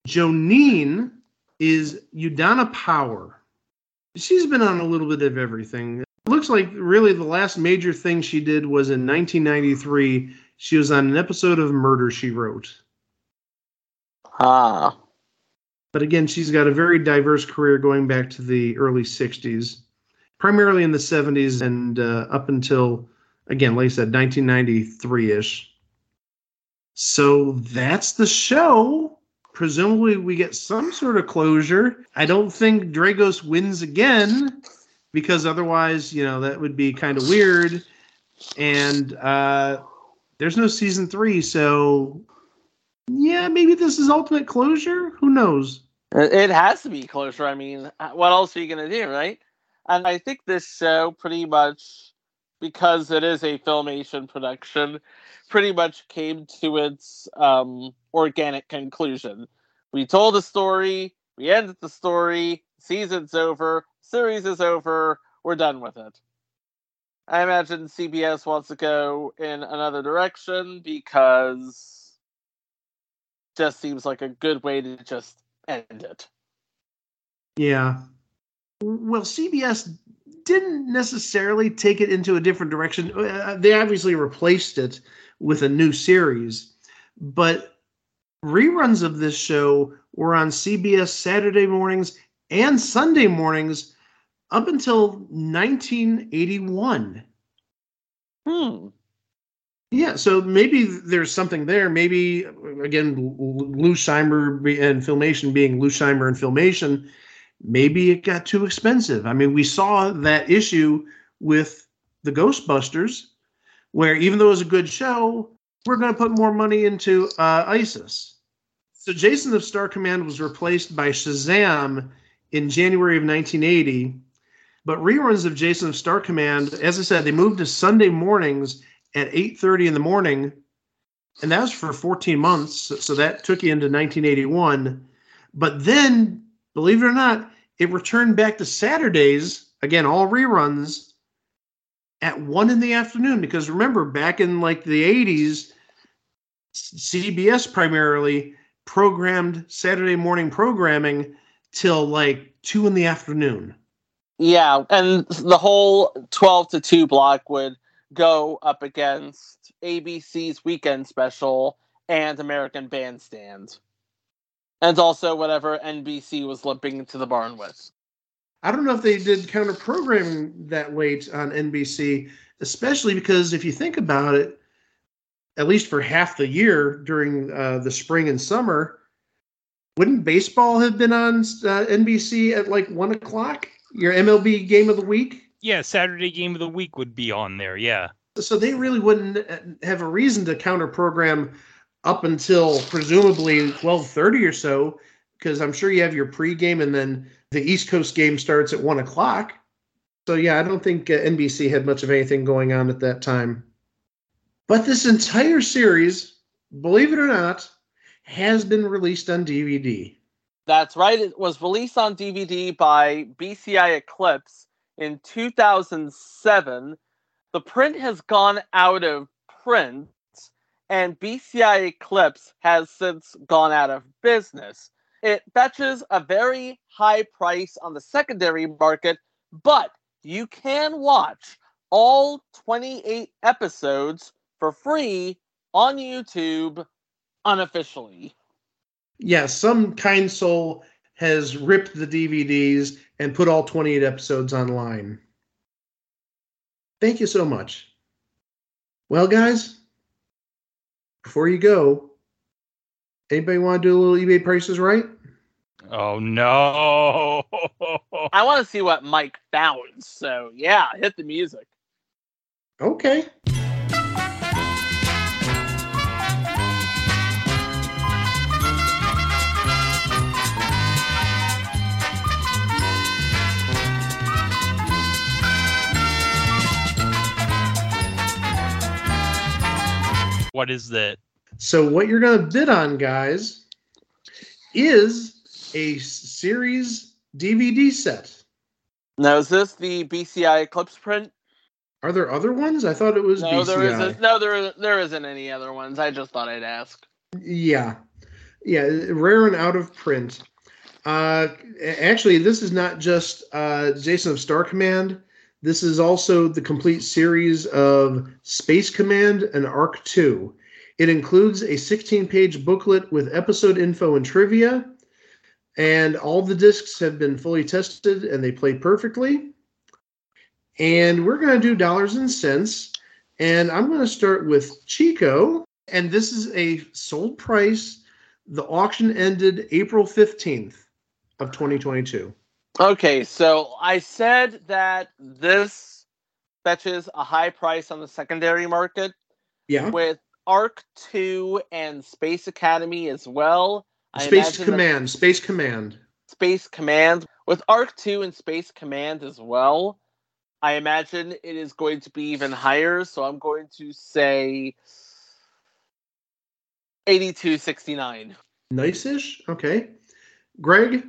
Jonine is Udana Power. She's been on a little bit of everything. It looks like really the last major thing she did was in 1993. She was on an episode of Murder She Wrote. Ah. But again, she's got a very diverse career going back to the early 60s, primarily in the 70s and uh, up until, again, like I said, 1993 ish. So that's the show. Presumably, we get some sort of closure. I don't think Dragos wins again because otherwise, you know, that would be kind of weird. And uh, there's no season three. So, yeah, maybe this is ultimate closure. Who knows? It it has to be closure. I mean, uh, what else are you going to do, right? And I think this show pretty much, because it is a filmation production, pretty much came to its um, organic conclusion. We told a story, we ended the story, season's over, series is over, we're done with it. I imagine CBS wants to go in another direction because just seems like a good way to just end it. Yeah. Well, CBS didn't necessarily take it into a different direction. Uh, they obviously replaced it with a new series, but reruns of this show were on CBS Saturday mornings and Sunday mornings up until 1981. Hmm. Yeah, so maybe there's something there. Maybe again, Lou Scheimer and Filmation being Lou Scheimer and Filmation, maybe it got too expensive. I mean, we saw that issue with the Ghostbusters, where even though it was a good show, we're going to put more money into uh, ISIS. So Jason of Star Command was replaced by Shazam in January of 1980. But reruns of Jason of Star Command, as I said, they moved to Sunday mornings at 8:30 in the morning, and that was for 14 months. So, that took you into 1981. But then, believe it or not, it returned back to Saturdays again, all reruns at one in the afternoon. Because remember, back in like the 80s, CBS primarily programmed Saturday morning programming till like two in the afternoon. Yeah, and the whole 12 to 2 block would go up against ABC's weekend special and American Bandstand. And also whatever NBC was limping into the barn with. I don't know if they did counter programming that late on NBC, especially because if you think about it, at least for half the year during uh, the spring and summer, wouldn't baseball have been on uh, NBC at like one o'clock? Your MLB game of the week? Yeah, Saturday game of the week would be on there. Yeah. So they really wouldn't uh, have a reason to counter program up until presumably 12:30 or so, because I'm sure you have your pregame and then the East Coast game starts at one o'clock. So yeah, I don't think uh, NBC had much of anything going on at that time. But this entire series, believe it or not, has been released on DVD. That's right. It was released on DVD by BCI Eclipse in 2007. The print has gone out of print, and BCI Eclipse has since gone out of business. It fetches a very high price on the secondary market, but you can watch all 28 episodes for free on YouTube unofficially. Yeah, some kind soul has ripped the DVDs and put all 28 episodes online. Thank you so much. Well, guys, before you go, anybody want to do a little eBay prices right? Oh no! [laughs] I want to see what Mike found. So yeah, hit the music. Okay. What is that? So what you're going to bid on, guys, is a series DVD set. Now, is this the BCI Eclipse print? Are there other ones? I thought it was no, BCI. there isn't. No, there there isn't any other ones. I just thought I'd ask. Yeah, yeah, rare and out of print. Uh, actually, this is not just uh, Jason of Star Command. This is also the complete series of Space Command and Ark II. It includes a 16 page booklet with episode info and trivia, and all the discs have been fully tested and they play perfectly. And we're going to do dollars and cents. And I'm going to start with Chico. And this is a sold price. The auction ended April 15th of 2022. Okay, so I said that this fetches a high price on the secondary market. Yeah. With Ark II and Space Academy as well. Space Command. Space Command. Space Command. With Ark II and Space Command as well, I imagine it is going to be even higher. So I'm going to say 8269. Nice ish. Okay. Greg?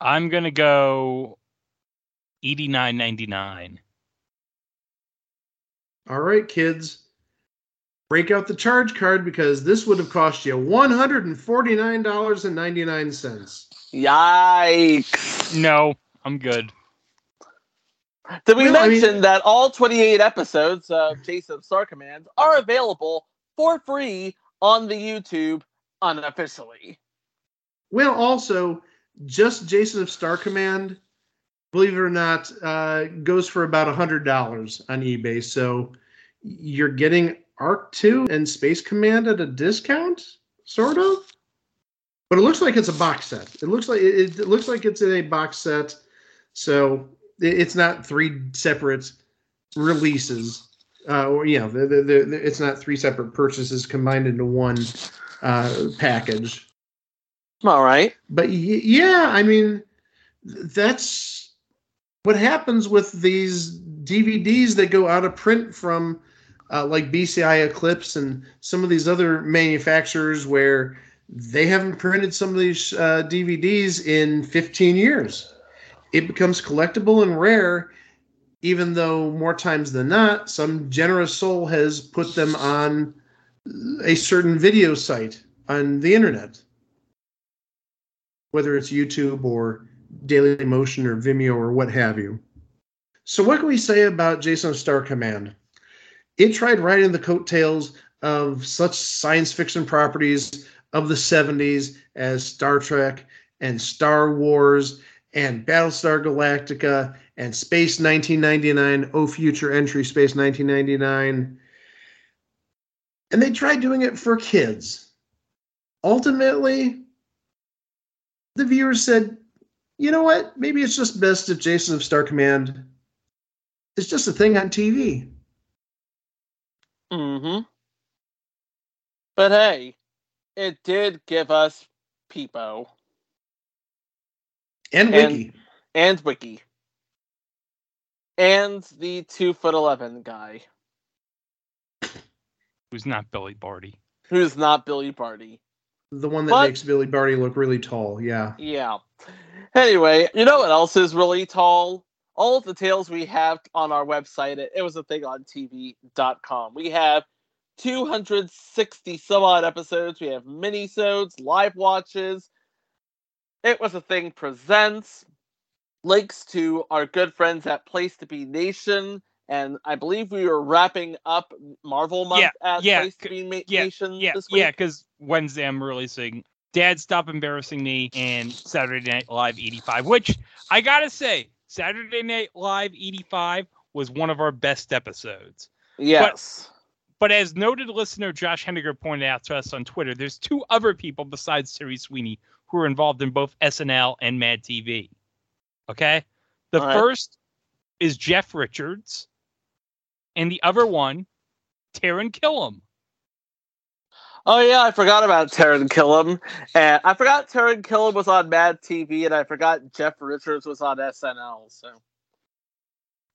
I'm gonna go eighty nine ninety nine. All right, kids. Break out the charge card because this would have cost you $149.99. Yikes. No, I'm good. Did we Well, I mean- mention that all 28 episodes of Jason of Star Command are available for free on the YouTube unofficially? Well, also, just Jason of Star Command, believe it or not, uh, goes for about $100 on eBay. So you're getting Ark II and Space Command at a discount, sort of. But it looks like it's a box set. It looks like it, it looks like it's in a box set. So it- it's not three separate releases, uh, or you know, the, the, the, it's not three separate purchases combined into one uh, package. All right. But yeah, I mean, that's what happens with these DVDs that go out of print from uh, like BCI Eclipse and some of these other manufacturers where they haven't printed some of these uh, DVDs in 15 years. It becomes collectible and rare, even though more times than not, some generous soul has put them on a certain video site on the internet, whether it's YouTube or Daily Motion or Vimeo or what have you. So, what can we say about Jason Star Command? It tried riding the coattails of such science fiction properties of the 70s as Star Trek and Star Wars and Battlestar Galactica and Space 1999, Oh Future Entry Space 1999. And they tried doing it for kids. Ultimately, the viewers said, you know what? Maybe it's just best if Jason of Star Command is just a thing on TV. Mm-hmm. But hey, it did give us Peepo And Wiki. and Wiki and the two foot eleven guy Who's not Billy Barty? who's not Billy Barty. The one that But- makes Billy Barty look really tall. Yeah. Yeah. Anyway, you know what else is really tall? All of the tales we have on our website at it was a thing on TV.com. We have 260 some odd episodes. We have mini-sodes, live watches. It was a thing presents links to our good friends at Place to Be Nation. And I believe we were wrapping up Marvel month Yeah, at yeah, Place to Be Ma- yeah, Nation Yeah, this week. yeah, because Wednesday I'm releasing Dad Stop Embarrassing Me and Saturday Night Live 85, which I gotta say, Saturday Night Live 85 was one of our best episodes. Yes. But as noted listener Josh Henniger pointed out to us on Twitter, there's two other people besides Terry Sweeney who are involved in both SNL and Mad TV. Okay? The right. first is Jeff Richards, and the other one, Taran Killam. Oh yeah, I forgot about Taran Killam, and I forgot Taran Killam was on Mad TV, and I forgot Jeff Richards was on SNL. So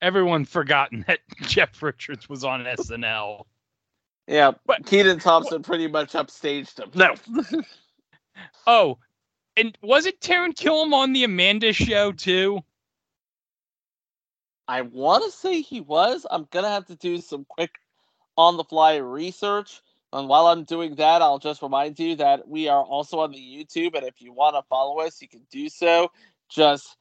Everyone forgotten that [laughs] Jeff Richards was on SNL. yeah, but Kenan Thompson pretty much upstaged him. No, [laughs] Oh, and wasn't Taran Killam on the Amanda show too? I want to say he was. I'm gonna have to do some quick on-the-fly research. And while I'm doing that, I'll just remind you that we are also on the YouTube, and if you want to follow us, you can do so. Just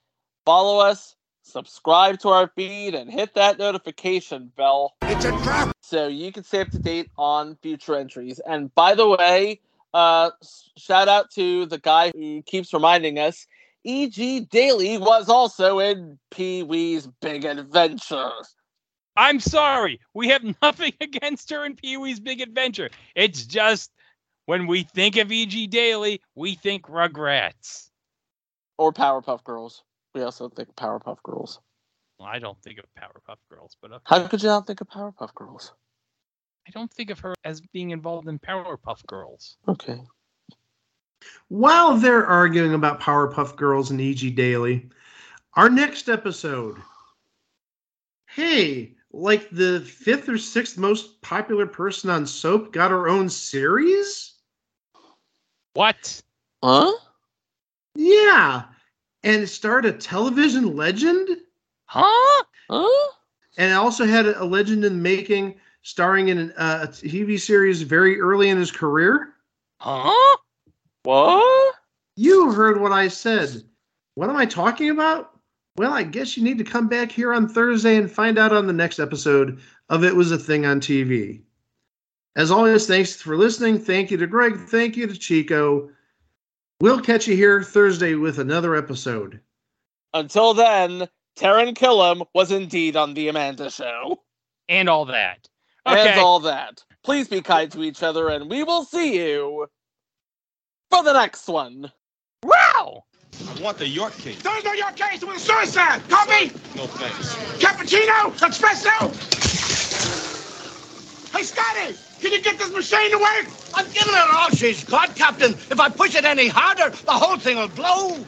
follow us, subscribe to our feed, and hit that notification bell. It's a trap. So you can stay up to date on future entries. And by the way, uh, shout out to the guy who keeps reminding us. E.G. Daily was also in Pee Wee's Big Adventure. I'm sorry. We have [laughs] nothing against her in Pee Wee's Big Adventure. It's just when we think of E.G. Daily, we think Rugrats. Or Powerpuff Girls. We also think Powerpuff Girls. Well, I don't think of Powerpuff Girls, but okay. How could you not think of Powerpuff Girls? I don't think of her as being involved in Powerpuff Girls. Okay. While they're arguing about Powerpuff Girls and E.G. Daily, our next episode. Hey, like the fifth or sixth most popular person on soap got her own series? What? Huh? Yeah. And it starred a television legend? Huh? Huh? And also had a legend in the making, starring in an, uh, a TV series very early in his career. Huh? What? You heard what I said. What am I talking about? Well, I guess you need to come back here on Thursday and find out on the next episode of It Was a Thing on TV. As always, thanks for listening. Thank you to Greg. Thank you to Chico. We'll catch you here Thursday with another episode. Until then, Taran Killam was indeed on The Amanda Show. And all that. Okay. And all that. Please be kind to each other, and we will see you for the next one. Wow! I want the York case. There's no York case. It was suicide. Coffee? No thanks. Cappuccino? Espresso? Hey, Scotty, can you get this machine to work? I'm giving it all she's got, Captain. If I push it any harder, the whole thing will blow.